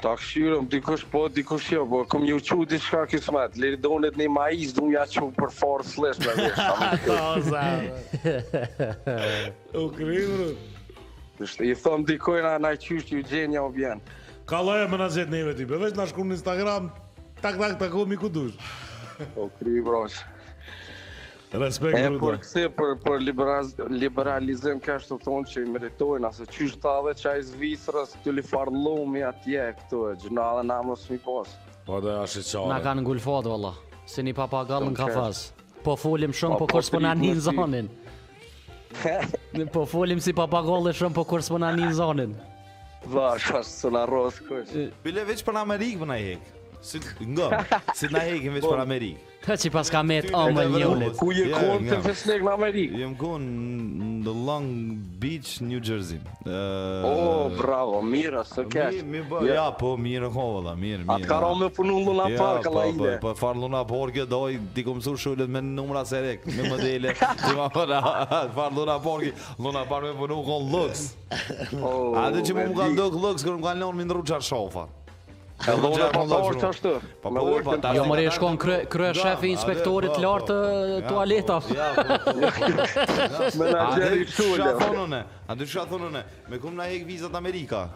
Ta kshyrim, dikush po, dikush jo, po kem me ju çu diçka kismet, Liridonit një ma ishtë, du me ja çu për farë slesh me vesh, ta me të O krivru Nështë, i thonë dikojna hajt qysh t'ju gjejna o bjenë Kollaj me na gjetë neve ti, veç na shkru në Instagram, tak tak tak o mi ku dush O krivru, Respekt për këtë. Po kurse për për liberalizim kishe ashtu thonë që i meritojnë e qysh tha edhe qaj Zvicrës t'lifkar ujmi atje këtu e gjëna dhe na mos me pas. Po edhe ashtu i qare. Na kanë ngulfat valla, si një papagall në kafas. Po folim shumë, po, po kërkush s'po na e nin zonin. Po folim si papagalli shumë, po kërkush s'po na e nin zonin. Va, shashtë së në rrës kërës. Bile veç për në Amerikë po na hekë. Si, nga, si na hekin veç për Amerikë. Hë që pas ka met o me nji llaf Ku je konë ti Fisnik në Amerikë? Jom konë në Long Beach, New Jersey O, bravo, mirë paske Mi bë, ja, po, mirë, ho, vëlla, mirë, mirë A t'ka ra me punu Luna Park, la ide Ja, po, po, çfarë Luna Park, e doj, ti ku mësur rulet me numra se rek, me modele Ti ma përmen, çfarë Luna Park, Luna Park me punu o konë luks A dhe që mu më ka ndjek luksi, kur më ka lënë me ndrru çarshafa Ka dhona pa thorë që është Po po po ta Jo mori shkon krye krye shefi inspektorit po, lart po. tualetave. Po, Menaxheri Çulë. Ça thonë ne? A di ti ça thonë ne? Me kum na hek vizat Amerika.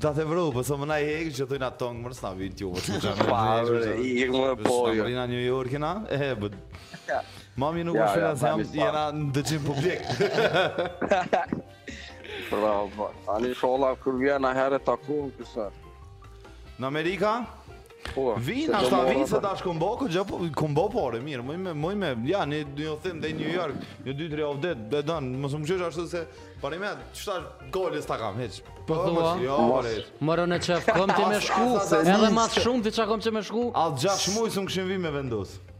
Tha të vru, po s'un na i hekë që të i na tongë mërë s'na vinë t'ju vërë s'na vinë t'ju vërë i hekë mërë po jo s'na e nxen New Yorku neve e he bët mami nuk është fërë se jam, jena në dëgjim publik Bravo, po. Ani Shola kur vjen naj herë te ne kësajde. Në Amerika? Po. Vin as ta vin se tash kom bo, ku jo kom bo po e mirë, më më më ja ne do ju them në New York, një dy tre of dead, be don, mos më qesh ashtu se pa ra më çfarë goles ta kam hiç. Po thua? Jo, more. More në çaf, kom ti më shku, edhe më shumë diçka kom dit me shku. All gjashtë muaj s'un kisha di me vendos.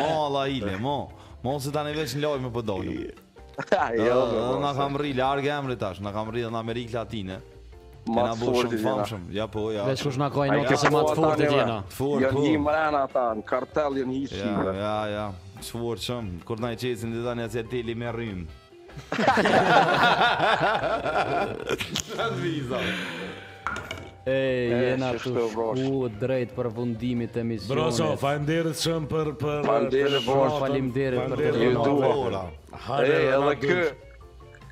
Mo Allahile, mo Mo se tani veç në lojme po dojnë Jo, dhe po, Na kem mrri larg, e mrri tash, na kem mrri edhe në Amerikë Latine Ma të fortit jena Ja po, ja Veç kush na ka inat se ma të fortit jena Të fort, po Jonë hi mrena ta, në kartel jonë hi shqipe Ja, ja, ja, që fort shumë Kur në i qesin edhe lajne si teli me rrimë E, jena tu shku drejt përfundimit t'emisionit. Broso, faleminderit shumë për për Faleminderit për për faleminderit për për për për për edhe kë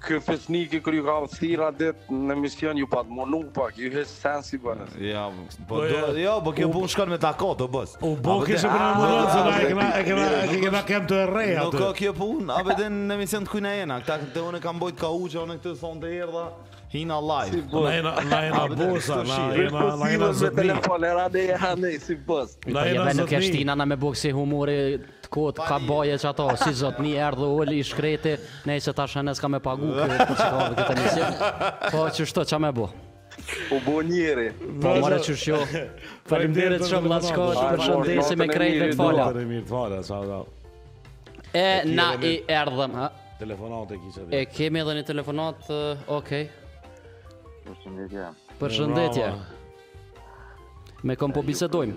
Kë besniki kur ju kam thirrë dit në emision ju patë munu pak, ju hesë sensi për nësi Ja, Po do, jo, po kjo punë shkon me tako, do bësh. U bë qysh për me marrë, se na e kena, e kena, e kena kem tu rrejt atë. Nuk ka kjo punë, a vet në emision të kujna jena, këta këtë unë kam bo etike, unë këtë sonte erdha, hina live. Si bësh? Na jena, na jena bosa, na jena, na jena zotni. Me telefon, e rade e hanej, si bësh? Na jena zotni. Nuk e shtina na me bo ksi humori të kotë, ka bo e qato, si zotni, erdh u ul i shkreti, nejse tash nesër ka me pagu këtë, këtë emision. Po, qashtu, çka me bo? U bo njeri Po more qysh jo Faleminderit shumë vlla shko Të përshëndesim e krejt dhe të fala Të mirë të fala sa da E na i erdhëm ha Telefonat e kisha dhe E kemi edhe një telefonat Okej Përshëndetje Përshëndetje Me kom po bisedojmë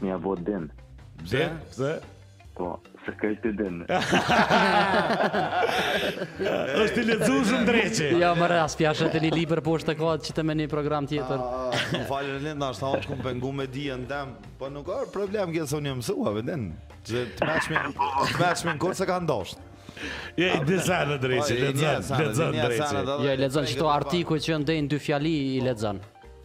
Një njo vet din. Pse? Pse? Po, se krejt i din. Është i lexuar shumë dreqi. Jo, me rrëzgju pjesë të një libër po është të kodet që të me një program tjetër. Më fal në Linda, ashtë atë ç'ka m'pengu me di e në dem. Po nuk o problem qe s'jam mësua, ve din. Që të meqme, të meqme në kurë se ka ndoshtë. Jo i lexon dreqi, lexon, lexon dreqi. Jo, lexon, qito artikuj që i kanë dy fjali i lexon.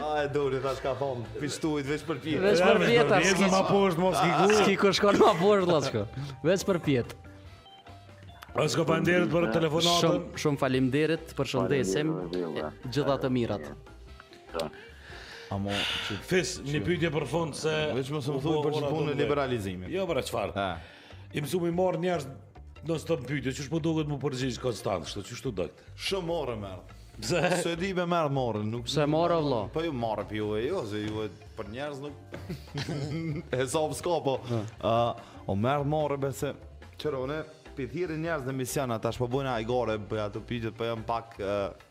A e doli tash ka thon, qishtu veç përpjetë. Veç përpjetë, a s'ki. Ma poshtë mos ki ku. S'ki ku shkon ma poshtë vëlla shko. Veç përpjetë. Vllaçko faleminderit për telefonatën. Shumë shumë faleminderit, përshëndesim. Gjitha të mirat. Amo, Fis, një pyetje për fund se veç mos më thuaj për punën e liberalizimit. Jo, për çfarë? I mësu mi marrë njerëz nëse t'më pyet, qysh po duket me përgjigjë konstant, qishtu qishtu duket? Shë morë e mërë. Pse? Së e di me mërë morë, nuk... Se morë o vlla? Po ju morë për ju e jo, se ju e për njerëz nuk... e sa për s'ka, po... O mërë morë, be se... Qërë, une, p'i thirri njerëz në emision, ata s'po bojnë ajgare, për ato pyetjet, po jam pak...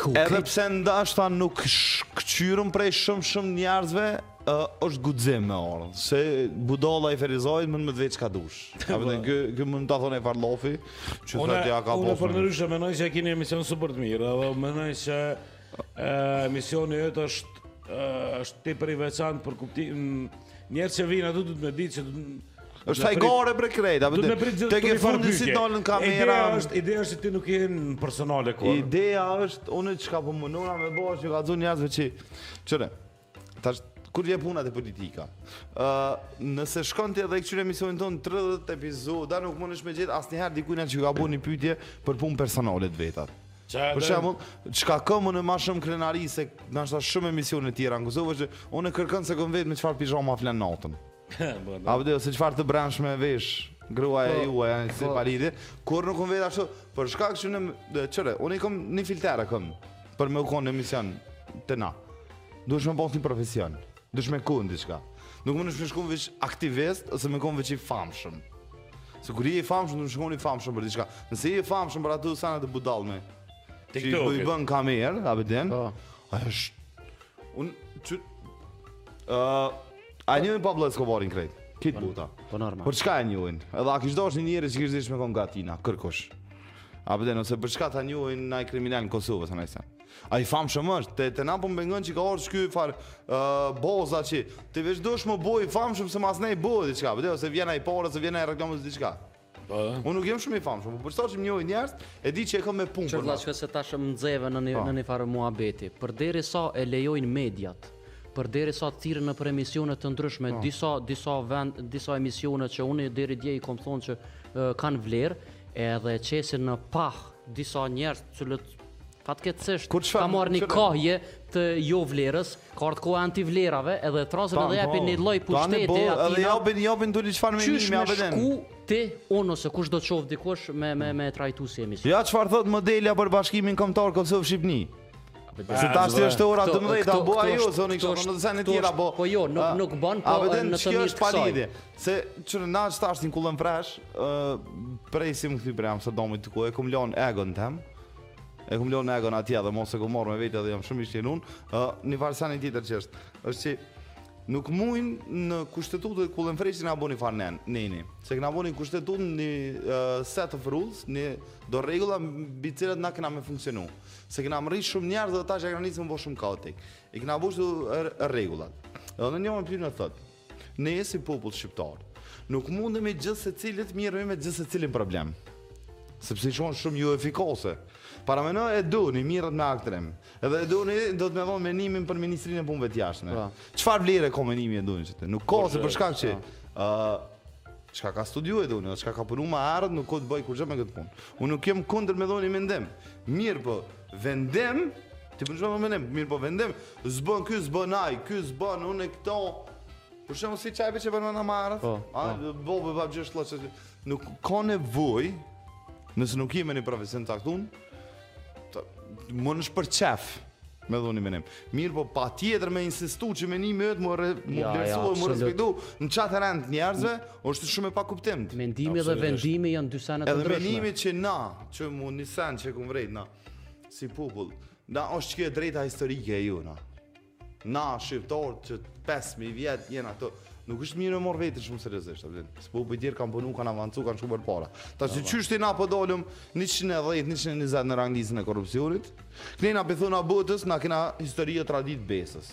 Edhe pse ndoshta nuk këqyrem prej shumë shumë njerëzve, është guxim me ardhë, se budolla i Ferizajt munë me t'vet çka dush. A vetë, ky, ky mun të thonë e farllafi, që thotë ja ka bo fën. Unë për ndryshe, menoj që e kini emision super të mirë, dhe menoj që emisioni jot është, është tepër i veçantë për kuptim, njerëz që vinë aty duhet me ditë që Është hajgare bre krejta, po te ke fundi si dalën kamera. Ideja është, ideja është ti nuk je në personale kurrë. Ideja është unë çka po mundona me bo që ka dhënë njerëzve që çore. Tash kur vjen puna te politika. Ë, nëse shkon ti edhe e kqyr emisionin tonë 30 epizoda, nuk mundesh me gjet asnjëherë dikujt që ka bënë një pyetje për punë personale të vetat. Për shembull, çka kam unë më shumë krenari se ndoshta shumë emisione të tjera në Kosovë që unë kërkon s'e kam vet me çfarë pizhama flen natën. A vëdhe, se çfarë të brendshme vesh gruaja po, ju e si po. palidhje Kurrë nuk vetë ashtu Për shkak që në Çore, unë i kom një filter e kom Për me u konë në emision te na Dush me pas një profesion Dush me konë diçka Nuk mundesh me shku veç aktivist Ose me konë veç i famshëm Se kur je i famshëm, nuk shkoni famshëm për diçka. Nëse je i famshëm për ato sene të budallme. Ti do i bën kamerë, a e din? Po. Është un çu ë A e njohin Pablo Escobarin krejt? Kit po, bota. Po normal. Për çka e njohin? Edhe a ki shumë njerëz që kish dashtë me kon ngat tina, kërkush. A e din ose për çka ta njohin naj kriminal në Kosovë sa nëse. Ai i famshëm është, te te na po më pengon që ka ardhur ky far uh, boza që ti veç dush me u bo i famshëm se masanej bëhet diçka, a e din ose vjen naj pare ose vjen naj reklamë diçka. Po. Unë nuk jam shumë i famshëm, por sa që më njohin njerëz, e di që e kam me punë. Vllaçko se tash më nxeve në një, po. në një farë muhabeti, përderisa e lejojnë mediat, përderisa të thirrin nëpër emisione të ndryshme, po. disa disa vend, disa emisione që unë deri dje i kam thonë që kanë vlerë, edhe i qesin në pah disa njerëz që Fatkeqësisht ka marrë një kahje të jo vlerës, ka ardhur koha e antivlerave edhe i thrrasin edhe japin një lloj pushteti aty. Po, edhe japin, japin duli çfarë me një me vetën. Ku ti unë ose kushdo të shoh dikush me me me trajtu si emision. Ja çfarë thotë modelja për bashkimin kombëtar Kosovë Shqipni. Se tash është ora 12, ta bo ai jo, se unë i kisha do sene tjera, po... Po jo, nuk, nuk bën, po në të mirë kësaj. A është palidhje, se që në nashë ta është një kullën fresh, prej si m'u kthy prej Amsterdamit ku e kom lonë egon tem E kom lënë egon atje dhe më s'e kom marrë me vete dhe jam shumë i shlirun. Uh, një farë seni tjetër që është, është që nuk mujnë në kushtetutë dhe kullën frejtë që kena bo një farë nenë, neni. Se kena bo një kushtetutë një uh, set of rules, do rregulla mbi të cilat na kena me funksionu. Se kena mrri shumë njerëz dhe tash ka nisë me u bo shumë kaotik. I kena bo shtu rregullat. Dhe në një prej tyne thotë, Ne si popull shqiptar, nuk mundemi gjithsecili të mirret me gjithsecilin problem. Sepse është shumë joefikase. Parameno Edoni mirret me aktrim. Edhe Edoni do me dhonë menimin për Ministrinë e Punëve të Jashtme. Po. Çfarë vlere ka menimi i Edonit qaty? Nuk ka se për shkak që... Po. Çka ka studiu Edoni, çka ka punu ma herët, nuk ka të bëjë kurgjë me këtë punë. Unë nuk jem kundër me dhonë një mendim. Mirë po, vendim, Ti po çfarë më mendim? Mirë po vendim, S'bën ky, s'bën ai, ky s'bën, unë këto. Për shembull si çajve që bën ana marrë. Po. A po. bo be bab gjësh lloç. Nuk ka nevojë. Nëse nuk je në një profesion të caktun, ti mundesh për qef me dhon një menim. Mirëpo patjetër me insistu që menimi yt me u vlerësu e me u respektu në qat rend njerëzve, është shumë e pakuptim. Mendimi dhe vendimi janë dy sene të ndryshme. Edhe mendimi që na, që mu një sen që e kam vrejt na, si popull, Na është kjo e drejta historike e jona. Na shqiptarët që 5000 vjet jena këtu. Nuk është mirë me marr veten shumë seriozisht, a e din. Se popujt tjerë kanë punu, kanë avancu, kanë shku përpara. Tashti qysh është na po dolim 110, 120 në ranglistën e korrupsionit. Këne na po i thona botës, na kena histori e traditë besës.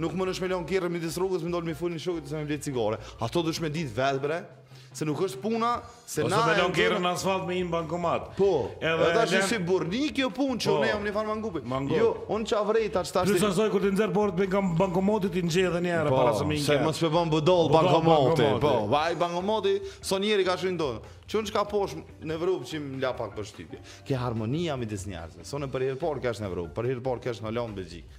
Nuk mundesh me lënë kerrin midis rrugës me dol me fol me shokët ose me ble cigare. Ato dush me ditë vetë bre, se nuk është puna se na. Ose me lënë kerrin në asfalt me hi në bankomat. Po. Edhe tash len... si burrni kjo punë që po. unë jam një farë mangupi. Mangup. Jo, un ça vrej tash tash. Plus asoj kur të nxjerr paret prej bankomatit i njeh edhe një herë po, para se më një. Se mos po bën budall bankomati. Po, ai bankomati, s'o njeri ka shkruajnë dorë. Unë çka pash në Evropë që më la pak përshtypje. Ke harmonia midis njerëzve. Se unë për herë parë kesh në Evropë, për herë parë kesh në Londër, Belgjikë.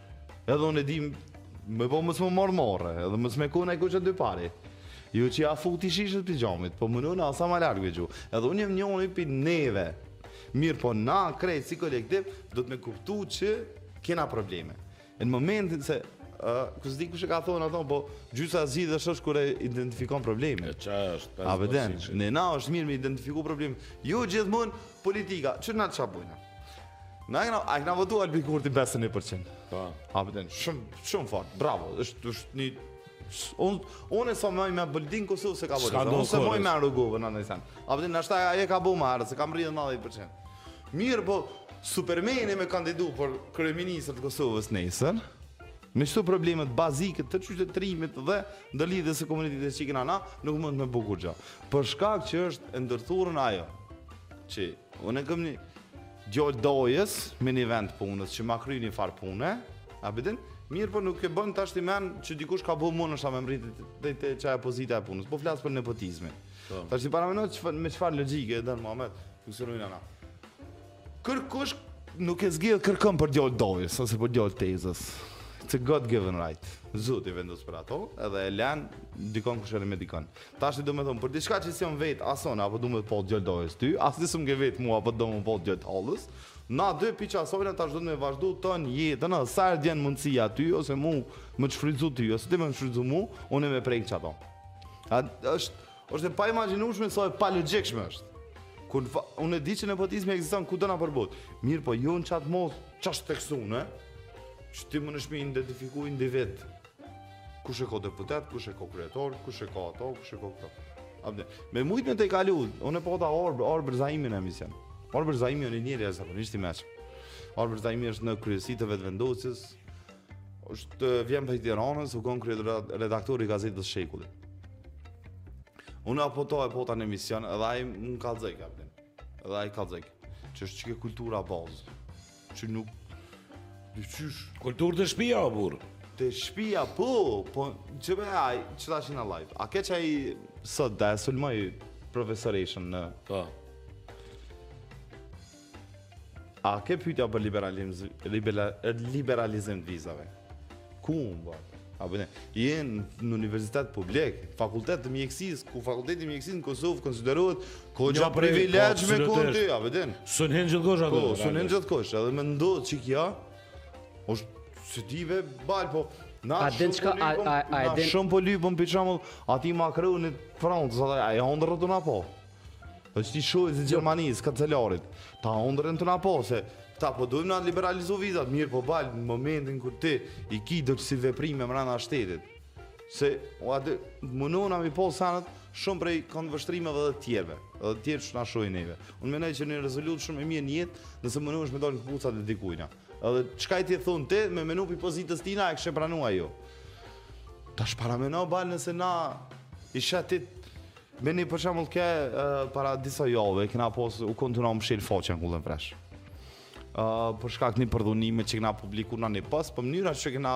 Edhe unë e di Me po mësë më morë morë Edhe mësë me kone ku që dy pari Ju që ja futi shishet prej xhamit Po më nëna asa ma larg me gju Edhe unë jam njoni prej neve Mirëpo na krejt si kolektiv Duhet me kuptu që kena probleme Në momentin se Uh, s'e di kush ka thonë ato, po gjysa zgjidhjes osht kur e identifikon problemin. E qa është, pas A pe din, në na është mirë me identifiku probleme. Jo gjithmonë, Politika, që na çka bojna? Na e kena, a e kena votu Albin Kurtin 51%? Po. A pe din, po shumë, shumë fort, bravo, është, është një... Unë un e sa mëj me Bëldin Kosovë se ka votu, unë se mëj me Rugovën në një sen. A pe din, po nashta e ka bo ma herët, se ka marrë edhe 90%. Mirëpo, Supermeni me kandidu për kryeministër të Kosovës nesër, Me qëto problemet bazike të qytetërimit dhe ndërlidhjes së komunitetit që i kena na nuk mundet me bo kurgjë. Për shkak që është e ndërthurun ajo që unë e kam një djalë dajës në një vend punës që ma kryn një farë pune, a pe din, mirëpo nuk e bën tash ti men që dikush ka bo mund nashta me mrri te qajo pozita e punës, po flas për nepotizmin. Po. Tash ti parameno me çfarë logjike, dhe në Mohamed, funksionojna na. Kërkush nuk e zgjedh kërkon për djalë dajës ose për djalë tezës. It's a God given right. Zoti vendos për ato, edhe e lën dikon kushëri me dikon. Tash domethënë për diçka që s'jam vet as unë a po du me t'pas djalë dajës ty, as ti s'um ke vet mua a po do me m'pas djalë hallës. Na dy piqa sojna tash duhet me vazhdu ton jetën, edhe sa herë t'vjen mundësia ty ose mu me t'shfrytzu ty, ose ti me m'shfrytzu mu, unë më prek qato. A është Është e paimagjinueshme sa e palogjikshme është. Kur në fakt, unë e di që nepotizmi ekziston kudo nëpër botë. Mirëpo jo në çat masë ç'është tek sun, e? Që ti munesh m'i identifiku individ. Kush e ka deputet, kush e ka kryetor, kush e ka ato, kush e ka këto. Abde, me mujt me tejkalu, unë e pata Arbër, Arbër Zaimi në emision. Arbër Zaimi është ni njeri jashtëzakonisht i meqëm. Arbër Zaimi është në kryesi të Vetëvendosjes, është vjen prej Tiranës, u konë kryeredaktor i gazetës Shekulli. Unë apo ta e pata në emision, edhe aj më ka dzekë, apëtin. Edhe aj ka dzekë. Që është qëke kultura bazë. Që nuk... Dhe qysh... Kulturë te shpia, o burrë. Te shpia, po, po, që be ajë, që ta qin live. A ke qaj sot dhe e sulmoj profesoreshën në... Po. A ke pyetja për liberalizim të vizave? Ku unë bërë? A bëne, jena në universitet publik, fakultet të mjekësisë, ku fakulteti i mjekësisë në Kosovë konsiderohet koxha privilegj me konë aty, a bëden? S'un hin gjithkush, a bëden? Po, s'un hin gjithkush, edhe me ndodhë qikjo, është si tive bal, po, na shumë po lypim, po shumë po lypim, për shembull, atij Makronit n'Francë, a e hondërë të na po, është atij Scholzit Gjermanisë, kancelarit. Ta ondërën të na po, se ta po dojmë me na liberalizu vizat, mirëpo bal në momentin kur ti i ki qisi veprime mrena shtetit. Se, o atë, menon m'i pa senet shumë prej kandvështrimeve t'tjerve, t'tjerët qysh na shohin neve. Unë menoj që një rezolutë shumë e mirë n'jetë, nëse menon gjithmonë me dalë në këpucat e dikujna. Edhe, qka i ti thonë ti, me menu për pozitës tina, e kështë pranua jo. Tash parameno bal nëse na i shatit Beni për shembull qe para disa javëve kena pas, u kon tu na u mshil faqen kullën fresh. Ë për shkak të një përdhunimi që kena publiku në një post, po mënyra që kena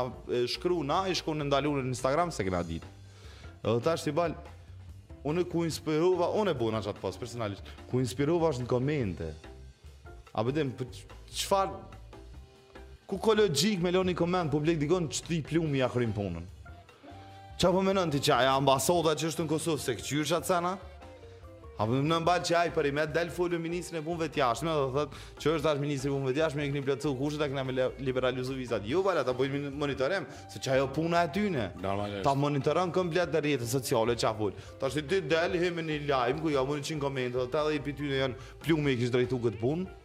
shkru na ish kon e ndalun në Instagram s'e kena ditë. Edhe tashti bal unë ku u inspirova, unë e bëna çat post personalisht. Ku u inspirova është në komente. A bëdim për çfarë Ku ka logjikë me lon ni koment publik dikun që ti plumi ja kryn punën? Qa po menon ti qajo ambasada që është në Kosovë s'i këqyr qato sene? A po menon bal që aj prin me del fol ministri i punëve t'jashtme dhe thotë që është ashtë ministri i punëve t'jashtme e keni plotësu kushtet e kena me liberalizu vizat jo bal ata bojnë monitorim se qajo puna e tyne ata monitorojnë komplet në rrjetet sociale qa folë tashti del hin n'një lajm ku janë ni qin komente dhe tetëdhet prej tyne janë plumi e kish drejtu këtë punë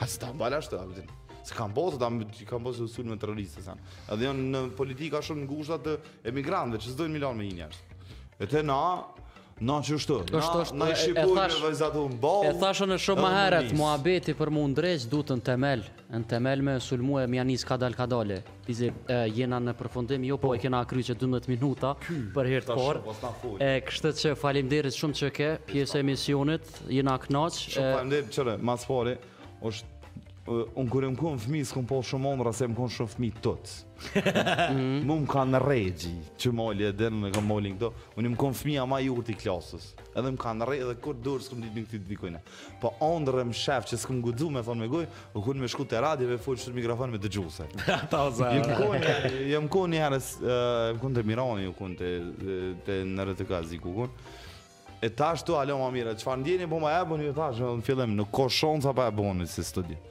A s'ta mban ashtë, Altin? Se kanë pasë, ta mbalë, kanë pasë sulme terroriste, sene. Edhe janë politika shumë t'ngushta t' emigrantëve, që s'dojnë m'i lanë me hi jashtë. E te na, na që është të, na, na i shqyjmë mas veti bal. E thashë edhe shumë ma herët, muhabeti për m'u ndreq, duhet në temel, në temel me sulmu e m'ja nisë kadal kadale. Bizi, jena në përfundim, jo po e kena kry që dymbëdhjetë minuta për herë të parë. E kështu që faleminderit shumë që ke pjesë e emisionit, jena kënaq. Shumë faleminderit qëre, mas pari, është unë kur jam konë fëmi, s'kom pas shumë ondrra, se jam konë shumë fëmi tëtë. Mhm. Mu më kanë rreh, që mali edhe më kanë mali në këto, unë jam konë fëmia ma i urti klasës. Edhe më kanë rreh, edhe kurrë dorë s'kom ditë me kthy dikujna. Po ondërr e mshef që s'kam guxu me thonë me gojë, u kon me shku te radio me fol shut mikrofon me dëgjuse. Ata ose. Jam konë, jam konë herë, jam konë te Mirani, jam konë te te në RTK dikun. E tash ktu hala ma mirë, çfarë ndjeni po më e bëni ju tash në fillim, nuk ka shansa pa e bëni si studio.